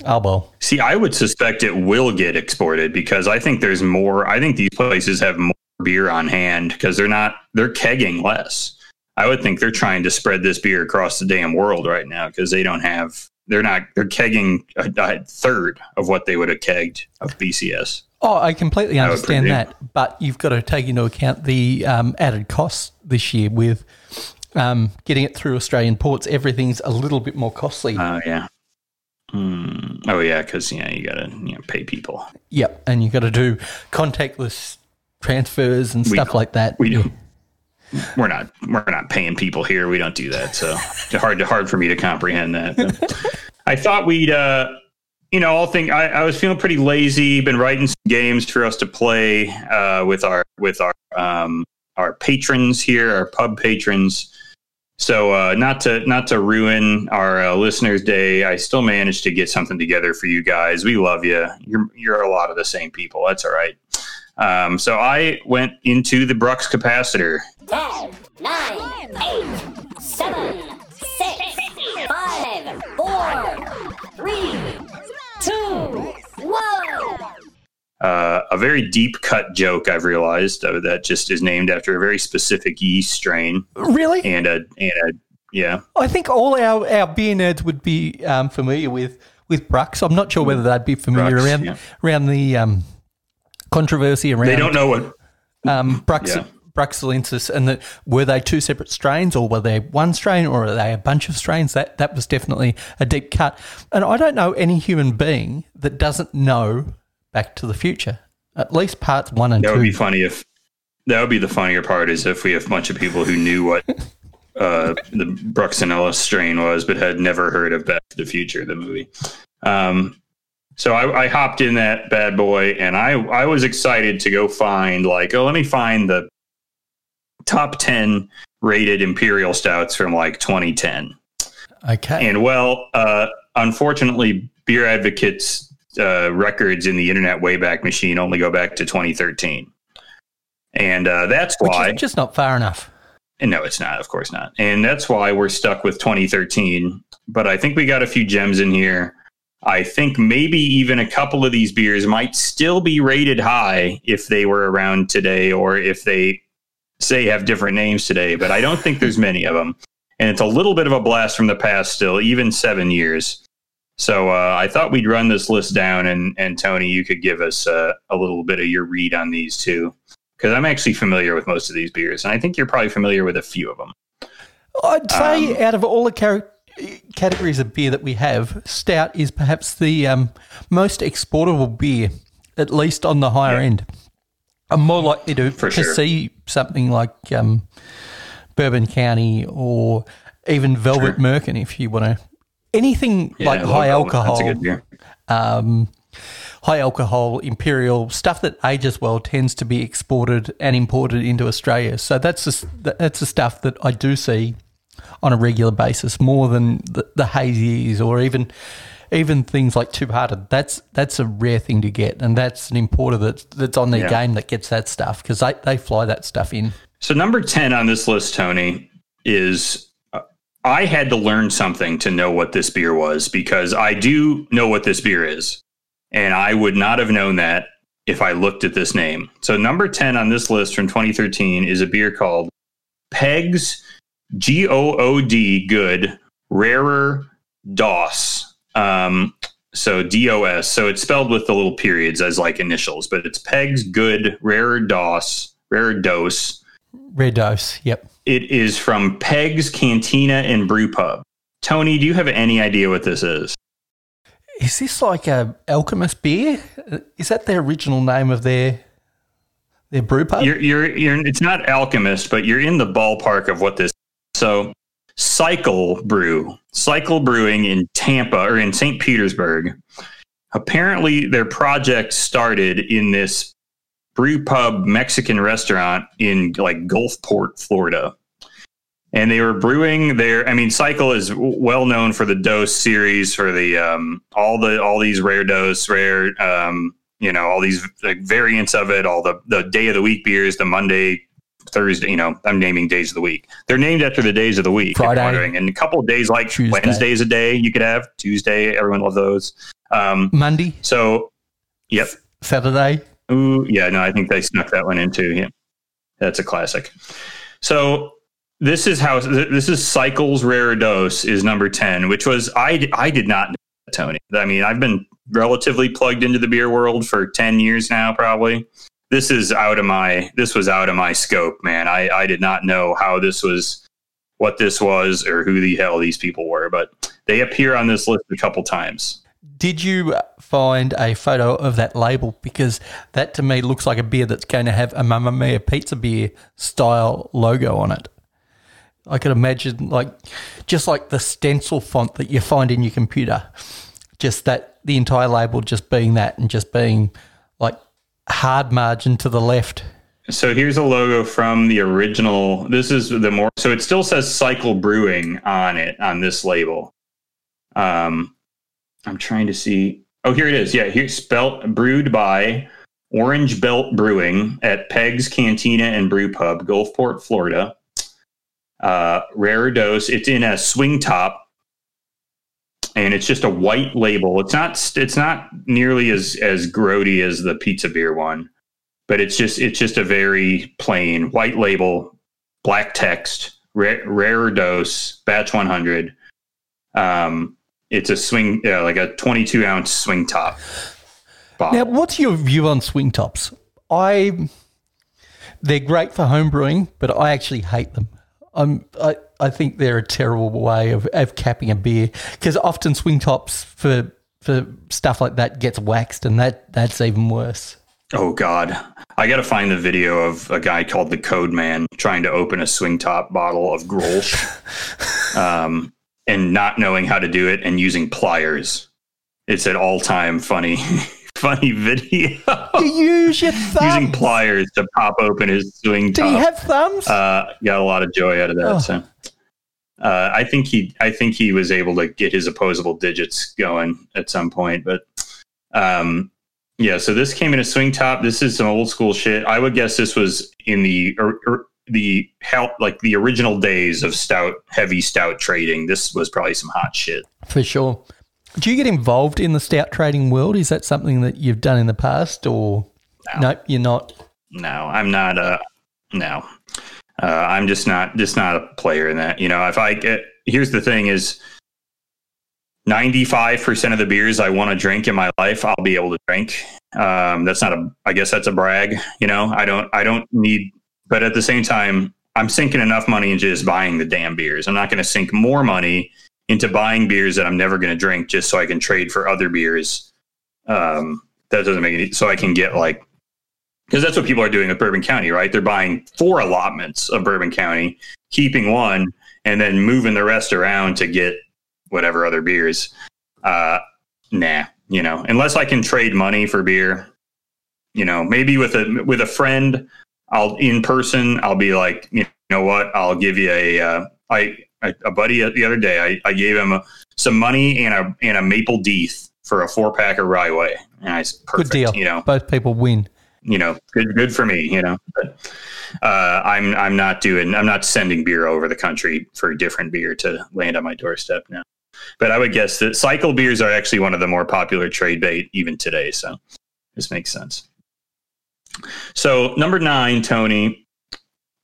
Well. See, I would suspect it will get exported because I think there's more. I think these places have more beer on hand because they're not they're kegging less. I would think they're trying to spread this beer across the damn world right now because they don't have they're not they're kegging a, a third of what they would have kegged of BCS. Oh, I completely understand presume. that, but you've got to take into account the um, added costs this year with um, getting it through Australian ports. Everything's a little bit more costly. Oh yeah. Hmm. Oh yeah, because yeah, you gotta you know, pay people. yep, and you've got to do contactless transfers and stuff like that. We don't. We're not. We're not paying people here. We don't do that. So <laughs> hard to hard for me to comprehend that. I thought we'd. uh you know, all thing I, I was feeling pretty lazy. Been writing some games for us to play uh, with our with our um, our patrons here, our pub patrons. So uh, not to not to ruin our uh, listeners' day, I still managed to get something together for you guys. We love you. You're you're a lot of the same people. That's all right. Um, so I went into the Brux capacitor. Ten, nine, eight, seven, six, five, four, three, two, one. Uh, a very deep cut joke I've realized uh, that just is named after a very specific yeast strain Really? and a and a yeah. I think all our, our beer nerds would be um, familiar with with Brux. I'm not sure whether they'd be familiar Brux, around yeah. around the um, controversy around They don't know what um, Brux, Yeah. Bruxellensis, and that were they two separate strains, or were they one strain, or are they a bunch of strains? That that was definitely a deep cut. And I don't know any human being that doesn't know Back to the Future. At least parts one and That would be funny if that would be the funnier part is if we have a bunch of people who knew what <laughs> uh, the Bruxinella strain was, but had never heard of Back to the Future, the movie. Um, so I, I hopped in that bad boy, and I I was excited to go find like oh let me find the top ten rated imperial stouts from like 2010. okay. And well, uh, unfortunately, Beer Advocates uh, records in the Internet Wayback Machine only go back to 2013, and uh, that's Which why. just not far enough. and no, it's not. Of course not. And that's why we're stuck with 2013. But I think we got a few gems in here. I think maybe even a couple of these beers might still be rated high if they were around today, or if they say have different names today. But I don't think there's many of them and it's a little bit of a blast from the past still, even seven years. So uh, I thought we'd run this list down, and and Tony, you could give us uh, a little bit of your read on these too, because I'm actually familiar with most of these beers, and I think you're probably familiar with a few of them. I'd say Um, out of all the car- categories of beer that we have, stout is perhaps the um, most exportable beer, at least on the higher Yeah. end. I'm more likely to, For to sure. see something like um, Bourbon County or even Velvet Merkin if you want to. Anything like high alcohol, That's a good beer. um, high alcohol, imperial stuff that ages well tends to be exported and imported into Australia. So that's the, that's the stuff that I do see on a regular basis more than the, the hazies or even even things like two hearted. That's that's a rare thing to get, and that's an importer that's that's on their Yeah. game that gets that stuff because they, they fly that stuff in. So number ten on this list, Tony, is I had to learn something to know what this beer was because I do know what this beer is, and I would not have known that if I looked at this name. So number ten on this list from 2013 is a beer called Pegs G O O D Good Rarer DOS. Um, so D O S. So it's spelled with the little periods as like initials, but it's Pegs Good Rarer DOS Rarer Dose. Rare dose, yep. It is from Peg's Cantina and Brew Pub. Tony, do you have any idea what this is? Is this like a alchemist beer? Is that the original name of their their brew pub? You're, you're, you're, it's not alchemist, but you're in the ballpark of what this. So, Cycle Brew, Cycle Brewing in Tampa or in St. Petersburg. Apparently, their project started in this brew pub Mexican restaurant in like Gulfport, Florida. And they were brewing their. I mean, Cycle is well known for the Dose series, for the um, all the all these rare dose, rare um, you know, all these like variants of it, all the the day of the week beers, the Monday Thursday. You know, I'm naming days of the week. They're named after the days of the week. Friday. and a couple of days like Tuesday. Wednesday's a day you could have. Tuesday, everyone loves those. Um, Monday, so, yep. Saturday. Ooh, yeah, no, I think they snuck that one in too. Yeah, that's a classic. So this is how this is Cycles Rare Dose is number ten, which was I I did not know that, Tony. I mean, I've been relatively plugged into the beer world for ten years now, probably. This is out of my this was out of my scope, man. I I did not know how this was, what this was, or who the hell these people were, but they appear on this list a couple times. Did you find a photo of that label? Because that to me looks like a beer that's going to have a Mamma Mia pizza beer style logo on it. I could imagine, like, just like the stencil font that you find in your computer, just that the entire label just being that and just being like hard margin to the left. So here's a logo from the original. This is the more so it still says Cycle Brewing on it on this label. Um, I'm trying to see. Oh, here it is. Yeah, here's spelt brewed by Orange Belt Brewing at Peg's Cantina and Brew Pub, Gulfport, Florida. Uh, rare dose. It's in a swing top, and it's just a white label. It's not. It's not nearly as as grody as the pizza beer one but it's just it's just a very plain white label, black text, rare, rare dose, batch 100. Um, it's a swing, uh, like a 22 ounce swing top. Bottle. Now, what's your view on swing tops? I they're great for home brewing, but I actually hate them. I'm, I I think they're a terrible way of, of capping a beer because often swing tops for for stuff like that gets waxed, and that that's even worse. Oh God, I got to find the video of a guy called the Code Man trying to open a swing top bottle of Grolsch, <laughs> um, and not knowing how to do it and using pliers. It's an all-time funny, <laughs> funny video. You use your thumb. <laughs> using pliers to pop open his swing Did top. he have thumbs? uh, got a lot of joy out of that. Oh. So, uh, I think he, I think he was able to get his opposable digits going at some point. But, um, yeah. So this came in a swing top. This is some old school shit. I would guess this was in the or, or the help like the original days of stout, heavy stout trading. This was probably some hot shit. For sure. Do you get involved in the stout trading world? Is that something that you've done in the past, or No. nope, you're not? no i'm not uh no uh i'm just not just not a player in that you know if i get here's the thing is 95% of the beers i want to drink in my life i'll be able to drink um that's not a i guess that's a brag you know i don't i don't need but at the same time i'm sinking enough money into just buying the damn beers i'm not going to sink more money into buying beers that i'm never going to drink just so i can trade for other beers um that doesn't make any so i can get like because that's what people are doing with Bourbon County, right? They're buying four allotments of Bourbon County, keeping one, and then moving the rest around to get whatever other beers. Uh, nah, you know, unless I can trade money for beer, you know, maybe with a with a friend, I'll in person, I'll be like, you know what, I'll give you a uh, I a, a buddy the other day, I, I gave him some money and a and a maple deeth for a four pack of Rye and I perfect, Good deal. you know Both people win. you know, good good for me, you know. But uh, I'm I'm not doing I'm not sending beer over the country for different beer to land on my doorstep now. But I would guess that cycle beers are actually one of the more popular trade bait even today. So this makes sense. So number nine, Tony.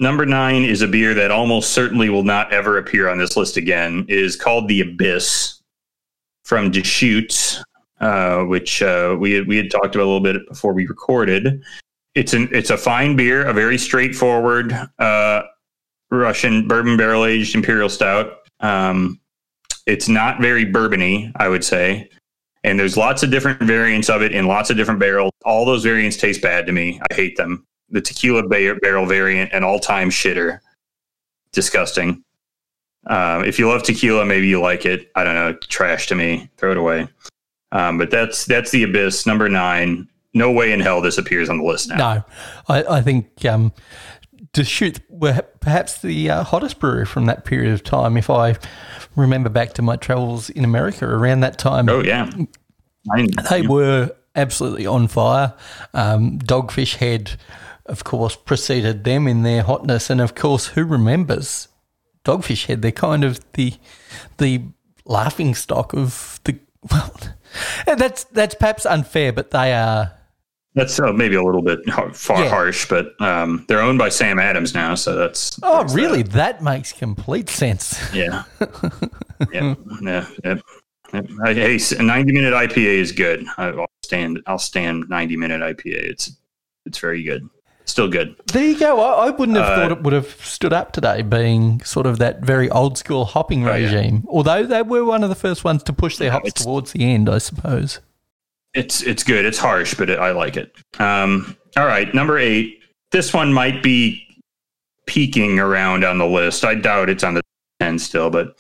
Number nine is a beer that almost certainly will not ever appear on this list again. It is called the Abyss from Deschutes, uh, which uh, we had, we had talked about a little bit before we recorded. It's an it's a fine beer, a very straightforward uh, Russian bourbon barrel aged imperial stout. Um, it's not very bourbony, I would say, and there's lots of different variants of it in lots of different barrels. All those variants taste bad to me. I hate them. The tequila ba- barrel variant, an all time shitter, disgusting. Um, if you love tequila, maybe you like it. I don't know, trash to me. Throw it away. Um, but that's that's the abyss number nine. No way in hell this appears on the list now. No, I, I think um, Deschutes were perhaps the uh, hottest brewery from that period of time. If I remember back to my travels in America around that time, Oh yeah, they were absolutely on fire. Um, Dogfish Head of course, preceded them in their hotness. And of course, who remembers Dogfish Head? They're kind of the the laughing stock of the <laughs> well. That's that's perhaps unfair, but they are. That's uh, maybe a little bit har- far Yeah. harsh, but um, they're owned by Sam Adams now, so that's. Oh, really? that. That makes complete sense. Yeah. <laughs> yeah. Yeah. yeah. Yeah. I- Hey, s- a ninety minute IPA is good. I- I'll stand. I'll stand ninety minute IPA. It's it's very good. Still good. There you go. I, I wouldn't have Uh, thought it would have stood up today, being sort of that very old school hopping Oh, yeah. regime. Although they were one of the first ones to push their hops towards the end, I suppose. It's it's good. It's harsh, but it, I like it. Um, all right, number eight. This one might be peeking around on the list. I doubt it's on the ten still, but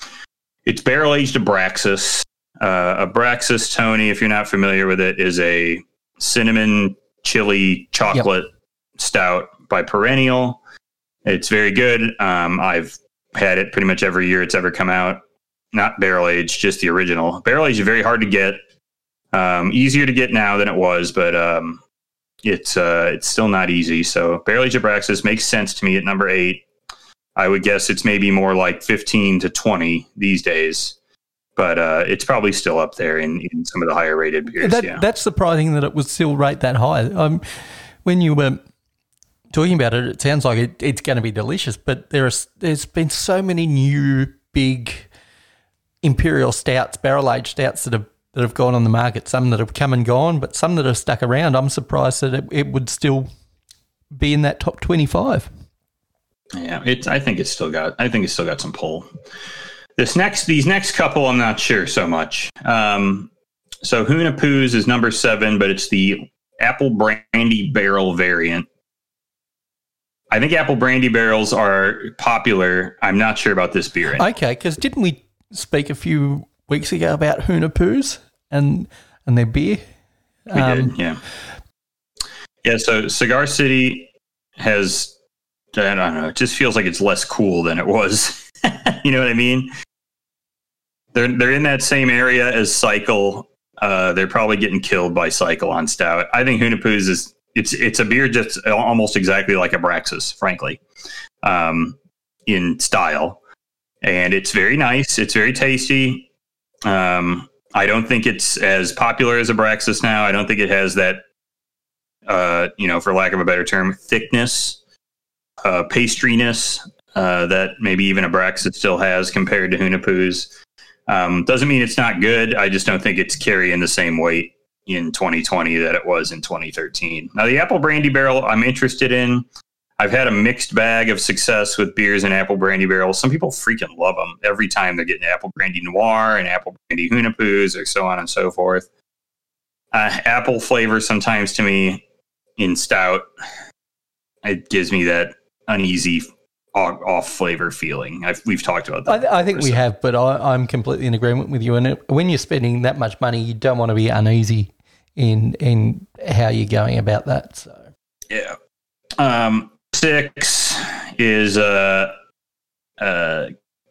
it's barrel aged Abraxas. Uh, Abraxas, Tony, if you're not familiar with it, is a cinnamon chili chocolate stout by Perennial. It's very good. Um, I've had it pretty much every year it's ever come out. Not barrel aged, just the original. Barrel aged is very hard to get. Um, easier to get now than it was, but um, it's uh, it's still not easy. So barrel aged Abraxas makes sense to me at number eight. I would guess it's maybe more like fifteen to twenty these days, but uh, it's probably still up there in, in some of the higher rated beers. That, yeah. That's surprising that it would still rate that high. Um, when you were talking about it, it sounds like it, it's going to be delicious, but there's there's been so many new big imperial stouts, barrel aged stouts that have that have gone on the market. Some that have come and gone, but some that have stuck around. I'm surprised that it, it would still be in that top twenty five. Yeah, it's. I think it's still got. I think it's still got some pull. This next, these next couple, I'm not sure so much. Um, so Hunahpu's is number seven, but it's the apple brandy barrel variant. I think apple brandy barrels are popular. I'm not sure about this beer. Okay, because didn't we speak a few weeks ago about Hunahpu's and and their beer? We did, yeah. Yeah, so Cigar City has, I don't know, it just feels like it's less cool than it was. <laughs> you know what I mean? They're, they're in that same area as Cycle. Uh, they're probably getting killed by Cycle on Stout. I think Hunahpu's is, it's, it's a beer just almost exactly like Abraxas, frankly, um, in style. And it's very nice. It's very tasty. Um, I don't think it's as popular as Abraxas now. I don't think it has that, uh, you know, for lack of a better term, thickness, uh, pastriness uh, that maybe even Abraxas still has compared to Hunahpu's. Um, doesn't mean it's not good. I just don't think it's carrying the same weight in 2020 that it was in 2013. Now, the Apple Brandy Barrel, I'm interested in. I've had a mixed bag of success with beers and apple brandy barrels. Some people freaking love them every time they're getting apple brandy noir and apple brandy Hunahpu's or so on and so forth. Uh, apple flavor sometimes to me in stout, it gives me that uneasy off, flavor feeling. I've, we've talked about I, that. th- I think we so- have, but I, I'm completely in agreement with you. And it, when you're spending that much money, you don't want to be uneasy in in how you're going about that. So Yeah. Um, six is uh, uh,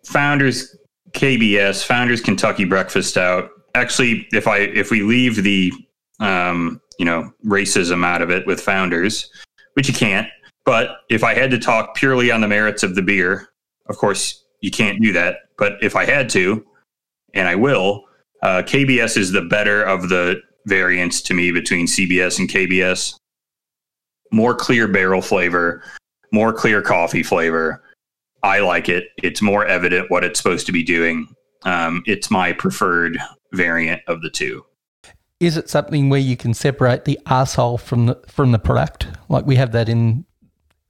Founders KBS, Founders Kentucky Breakfast Stout. Actually, if I if we leave the um, you know racism out of it with Founders, which you can't, but if I had to talk purely on the merits of the beer, of course you can't do that. But if I had to, and I will, uh, KBS is the better of the variants to me between CBS and KBS more clear barrel flavor, more clear coffee flavor. I like it. It's more evident what it's supposed to be doing. Um, it's my preferred variant of the two. is it something where you can separate the asshole from the from the product? Like we have that in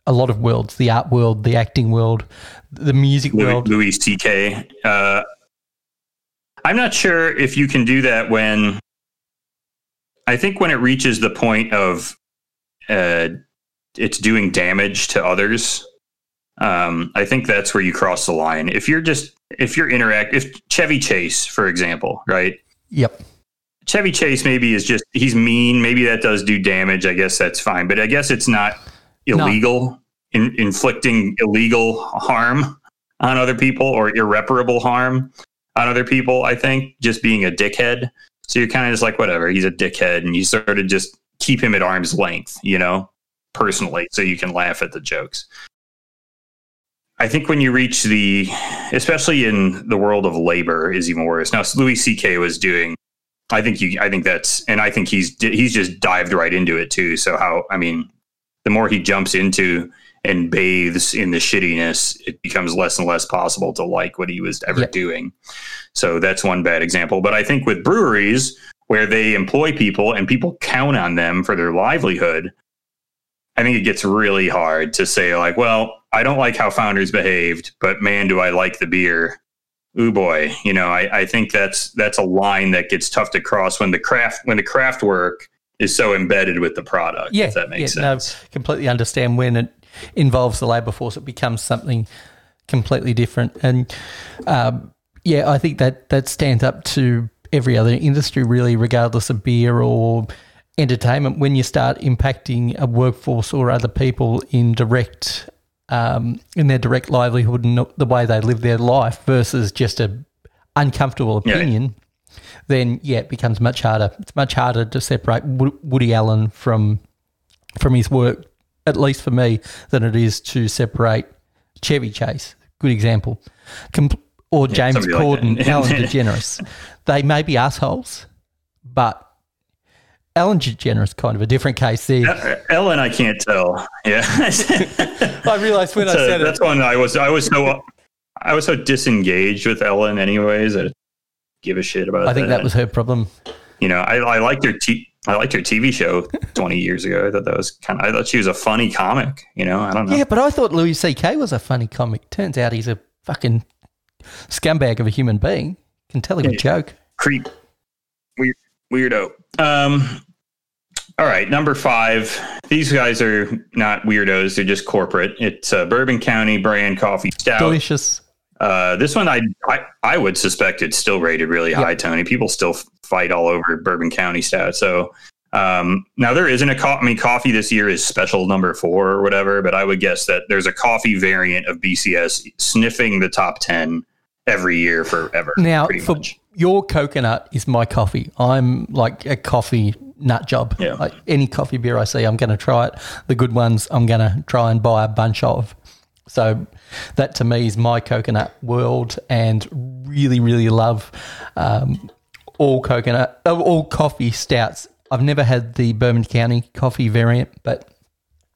a lot of worlds, the art world, the acting world, the music Louis, world. Louis C.K. Uh, I'm not sure if you can do that when. I think when it reaches the point of uh, it's doing damage to others, um, I think that's where you cross the line. If you're just if you're interact, if Chevy Chase, for example, right? Yep. Chevy Chase maybe is just he's mean. Maybe that does do damage. I guess that's fine, but I guess it's not illegal in, inflicting illegal harm on other people or irreparable harm on other people. I think just being a dickhead. So you're kind of just like whatever. He's a dickhead, and you sort of just keep him at arm's length. You know. Personally, so you can laugh at the jokes. I think when you reach the, especially in the world of labor, is even worse. Now, Louis C.K. was doing. I think you. I think that's, and I think he's he's just dived right into it too. So how? I mean, the more he jumps into and bathes in the shittiness, it becomes less and less possible to like what he was ever Yeah. doing. So that's one bad example. But I think with breweries where they employ people and people count on them for their livelihood, I think it gets really hard to say, like, well, I don't like how founders behaved, but man, do I like the beer. Ooh boy, you know, I, I think that's that's a line that gets tough to cross when the craft when the craft work is so embedded with the product. Yeah, if that makes yeah, sense. No, completely understand when it involves the labour force, it becomes something completely different. And um, yeah, I think that that stands up to every other industry, really, regardless of beer or entertainment. When you start impacting a workforce or other people in direct um, in their direct livelihood and the way they live their life versus just a uncomfortable Yeah. opinion, then yeah, it becomes much harder. It's much harder to separate Woody Allen from from his work, at least for me, than it is to separate Chevy Chase. Good example. Com- or James like Corden, that. Ellen <laughs> DeGeneres. They may be assholes, but Ellen DeGeneres kind of a different case there. Uh, Ellen, I can't tell. Yeah, <laughs> I realised when I <laughs> said it. that's one I was I was so I was so disengaged with Ellen, anyways. I didn't give a shit about. I think that was her problem. you know I, I liked her t- I liked her TV show <laughs> twenty years ago. I thought that was kind of I thought she was a funny comic. You know I don't know. Yeah, but I thought Louis C.K. was a funny comic. Turns out he's a fucking scumbag of a human being. Can tell him a Yeah. joke. creep weird weirdo um all right number five these guys are not weirdos they're just corporate it's uh, bourbon county brand coffee stout Delicious. uh, this one I, I i would suspect it's still rated really high tony people still fight all over bourbon county stout so um, now there isn't a coffee. I mean, coffee this year is special number four or whatever, but I would guess that there's a coffee variant of BCS sniffing the top ten every year forever. Now, pretty for much. Your coconut is my coffee. I'm like a coffee nut job. Yeah. Like any coffee beer I see, I'm going to try it. The good ones, I'm going to try and buy a bunch of. So that to me is my coconut world, and really, really love um, all coconut, uh, all coffee stouts. I've never had the Bourbon County coffee variant, but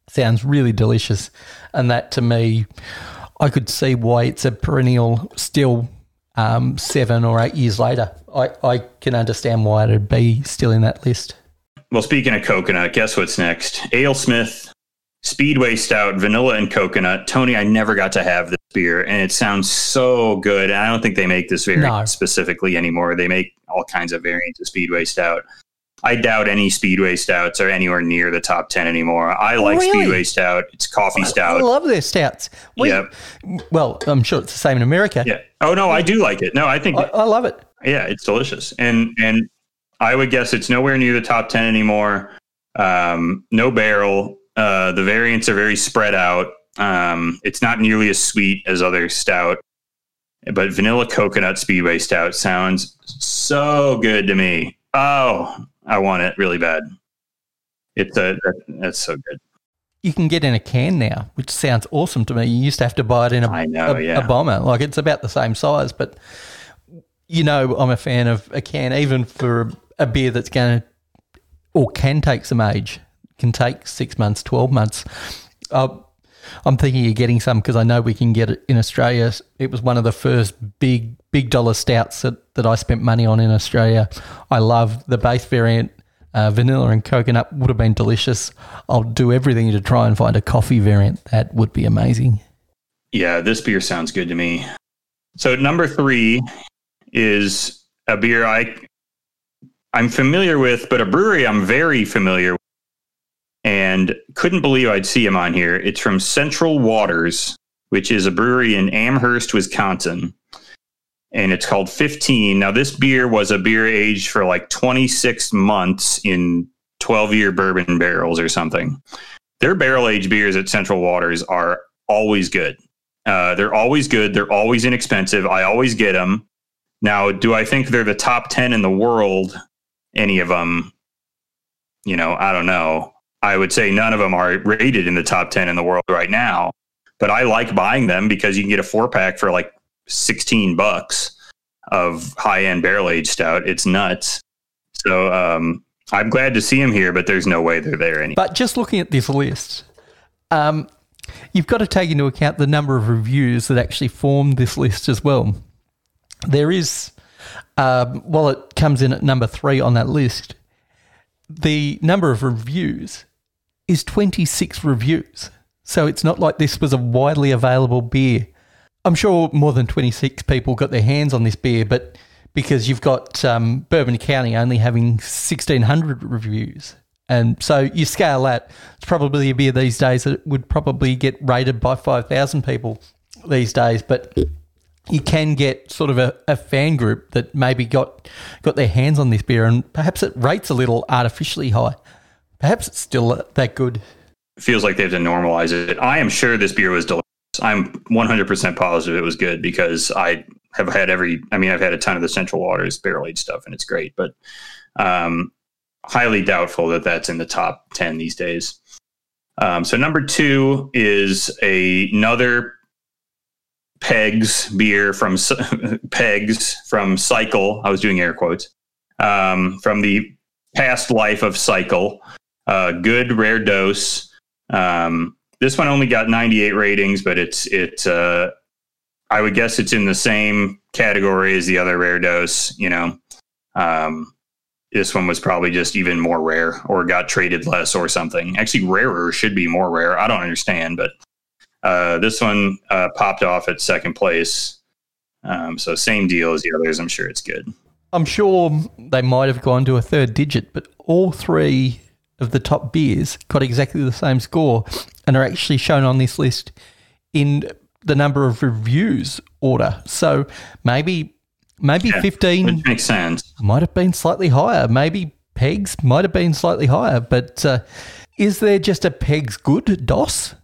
sounds really delicious. And that to me, I could see why it's a perennial still um, seven or eight years later. I, I can understand why it'd be still in that list. Well, speaking of coconut, guess what's next? AleSmith, Speedway Stout, Vanilla and Coconut. Tony, I never got to have this beer, and it sounds so good. And I don't think they make this variant No. specifically anymore. They make all kinds of variants of Speedway Stout. I doubt any Speedway Stouts are anywhere near the top 10 anymore. I like really? Speedway Stout. It's coffee stout. I love their stouts. We, Yep. Well, I'm sure it's the same in America. Yeah. Oh, no, I do like it. No, I think I, I love it. yeah, it's delicious, and and I would guess it's nowhere near the top ten anymore. Um, no barrel. Uh, the variants are very spread out. Um, it's not nearly as sweet as other stout, but vanilla coconut speedway stout sounds so good to me. Oh, I want it really bad. It's a that's so good. You can get in a can now, which sounds awesome to me. You used to have to buy it in a, I know, a, yeah. a bomber. Like it's about the same size, but you know, I'm a fan of a can, even for a, a beer that's going to or can take some age, can take six months, 12 months. Uh, I'm thinking of getting some because I know we can get it in Australia. It was one of the first big, big dollar stouts that, that I spent money on in Australia. I love the base variant. Uh, vanilla and coconut would have been delicious. I'll do everything to try and find a coffee variant. That would be amazing. Yeah, this beer sounds good to me. So number three is a beer I I'm familiar with, but a brewery I'm very familiar with, and couldn't believe I'd see him on here. It's from Central Waters, which is a brewery in Amherst, Wisconsin, and it's called 15. Now, this beer was a beer aged for like 26 months in 12 year bourbon barrels or something. Their barrel aged beers at Central Waters are always good. Uh, they're always good. They're always inexpensive. I always get them. Now, do I think they're the top 10 in the world? Any of them? You know, I don't know. I would say none of them are rated in the top 10 in the world right now, but I like buying them because you can get a four pack for like 16 bucks of high end barrel aged stout. It's nuts. So um, I'm glad to see them here, but there's no way they're there anymore. But just looking at this list, um, you've got to take into account the number of reviews that actually form this list as well. There is, um, while it comes in at number three on that list, the number of reviews is 26 reviews. So it's not like this was a widely available beer. I'm sure more than 26 people got their hands on this beer, but because you've got um, Bourbon County only having 1,600 reviews. And so you scale that, it's probably a beer these days that would probably get rated by 5,000 people these days. But you can get sort of a, a fan group that maybe got got their hands on this beer and perhaps it rates a little artificially high. Perhaps it's still that good. feels like they have to normalize it. I am sure this beer was delicious. I'm 100% positive it was good because I have had every, I mean, I've had a ton of the Central Waters barrel aged stuff and it's great, but um, highly doubtful that that's in the top 10 these days. Um, so number two is a, another Pegs beer from <laughs> Pegs from Cycle. I was doing air quotes um, from the past life of Cycle. Uh, good Rare DOS. Um, this one only got 98 ratings, but it's it. Uh, I would guess it's in the same category as the other Rare DOS. You know, um, this one was probably just even more rare, or got traded less, or something. Actually, rarer should be more rare. I don't understand, but uh, this one uh, popped off at second place. Um, so same deal as the others. I'm sure it's good. I'm sure they might have gone to a third digit, but all three of the top beers got exactly the same score and are actually shown on this list in the number of reviews order. So maybe maybe Yeah, 15 Which makes sense. might have been slightly higher. Maybe pegs might have been slightly higher, but uh, is there just a pegs good DOS?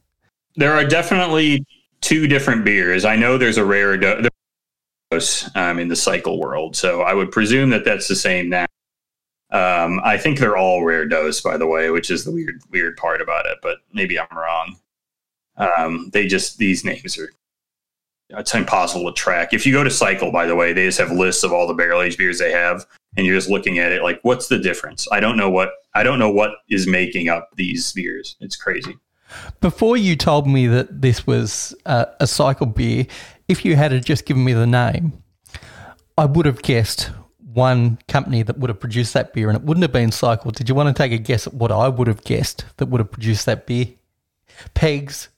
There are definitely two different beers. I know there's a rare do- dose um, in the cycle world, so I would presume that that's the same now. Um, I think they're all Rare DOS, by the way, which is the weird weird part about it. But maybe I'm wrong. Um, they just these names are it's impossible to track. If you go to Cycle, by the way, they just have lists of all the barrel aged beers they have, and you're just looking at it like, what's the difference? I don't know what I don't know what is making up these beers. It's crazy. Before you told me that this was uh, a cycle beer, if you had just given me the name, I would have guessed one company that would have produced that beer, and it wouldn't have been cycled, Did you want to take a guess at what I would have guessed that would have produced that beer? Pegs.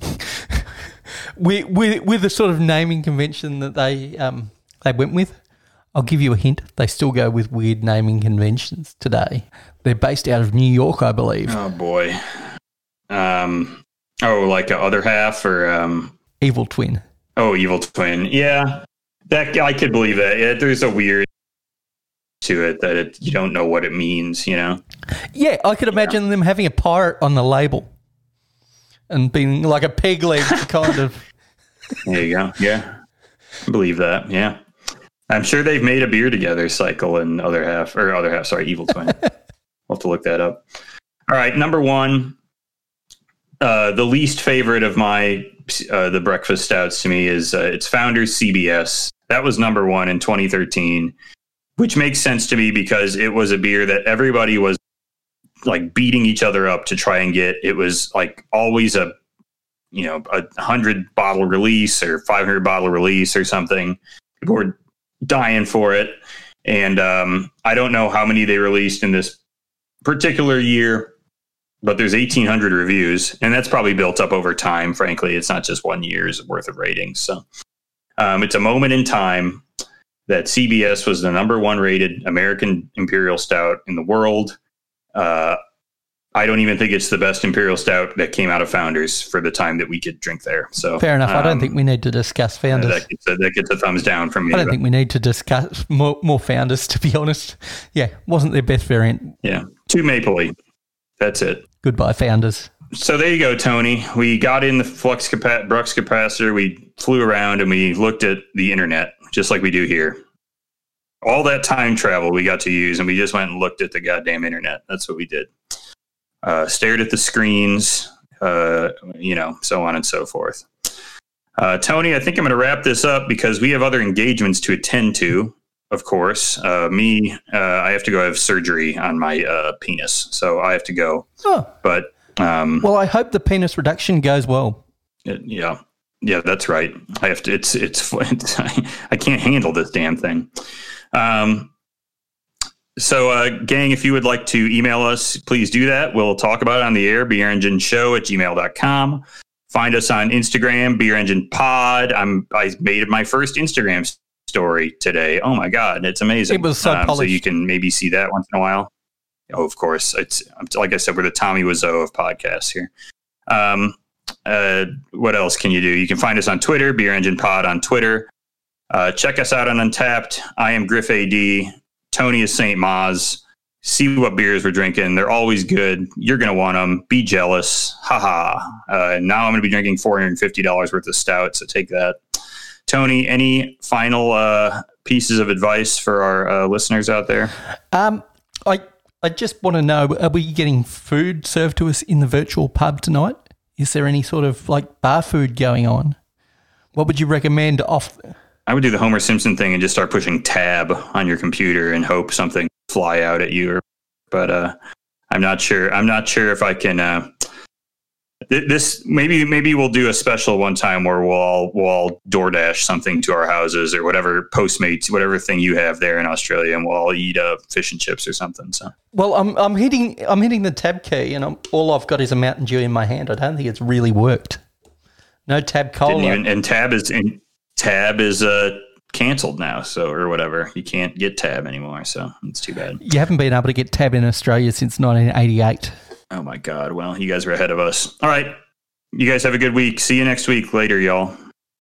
<laughs> with, with, with the sort of naming convention that they um, they went with. I'll give you a hint. They still go with weird naming conventions today. They're based out of New York, I believe. Oh boy. Um. Oh, like a other half or um. Evil Twin. Oh, evil twin. Yeah, that I could believe that. Yeah, there's a weird to it that it, you don't know what it means. You know. Yeah, I could imagine them having a pirate on the label and being like a peg leg <laughs> kind of. There you go. Yeah, I believe that. Yeah, I'm sure they've made a beer together. Cycle and other half or other half. Sorry, evil twin. <laughs> I'll have to look that up. All right, number one. Uh, the least favorite of my uh, the breakfast stouts to me is uh, its founders CBS. That was number one in 2013, which makes sense to me because it was a beer that everybody was like beating each other up to try and get. It was like always a you know a hundred bottle release or 500 bottle release or something. People were dying for it, and um, I don't know how many they released in this particular year but there's 1800 reviews and that's probably built up over time frankly it's not just one year's worth of ratings so um, it's a moment in time that cbs was the number one rated american imperial stout in the world uh, i don't even think it's the best imperial stout that came out of founders for the time that we could drink there so Fair enough. I don't um, think we need to discuss founders. that gets, a, that gets a thumbs down from me I don't think we need to discuss more, more founders, to be honest. Yeah, wasn't their best variant. yeah two mapley that's it Goodbye, founders. So there you go, Tony. We got in the flux capa- Brux capacitor. We flew around and we looked at the internet, just like we do here. All that time travel we got to use, and we just went and looked at the goddamn internet. That's what we did. uh, stared at the screens, uh, you know, so on and so forth. Uh, Tony, I think I'm going to wrap this up because we have other engagements to attend to. Of course, uh, me, uh, I have to go have surgery on my uh, penis, so I have to go. Oh. But um, Well, I hope the penis reduction goes well. it- yeah, yeah, that's right. I have to. It's it's. <laughs> it's I can't handle this damn thing. Um. So, uh, gang, if you would like to email us, please do that. We'll talk about it on the air, beerengineshow at gmail.com. Find us on Instagram, Beer Engine Pod. I'm I made my first Instagram story today. Oh my god, it's amazing. It was so Um, so you can maybe see that once in a while. Oh, of course. It's like I said, we're the Tommy Wiseau of podcasts here. Um, uh, what else can you do? You can find us on Twitter, Beer Engine Pod on Twitter. Uh, check us out on Untappd. I am Griff AD. Tony is St. Maz. See what beers we're drinking. They're always good. You're going to want them. Be jealous. Haha. Uh, now I'm going to be drinking $450 worth of stout. So take that. Tony, any final uh, pieces of advice for our uh, listeners out there? Um, I I just want to know: Are we getting food served to us in the virtual pub tonight? Is there any sort of like bar food going on? What would you recommend off? I would do the Homer Simpson thing and just start pushing tab on your computer and hope something fly out at you. But uh, I'm not sure. I'm not sure if I can. Uh, this maybe maybe we'll do a special one time where we'll all we'll all DoorDash something to our houses or whatever Postmates whatever thing you have there in Australia, and we'll all eat uh, fish and chips or something. So Well, I'm I'm hitting I'm hitting the tab key, and I'm, all I've got is a Mountain Dew in my hand. I don't think it's really worked. No tab cola. even and tab is and tab is uh canceled now so or whatever you can't get tab anymore so it's too bad you haven't been able to get tab in Australia since 1988. Oh my God. Well, you guys are ahead of us. All right. You guys have a good week. See you next week. Later, y'all.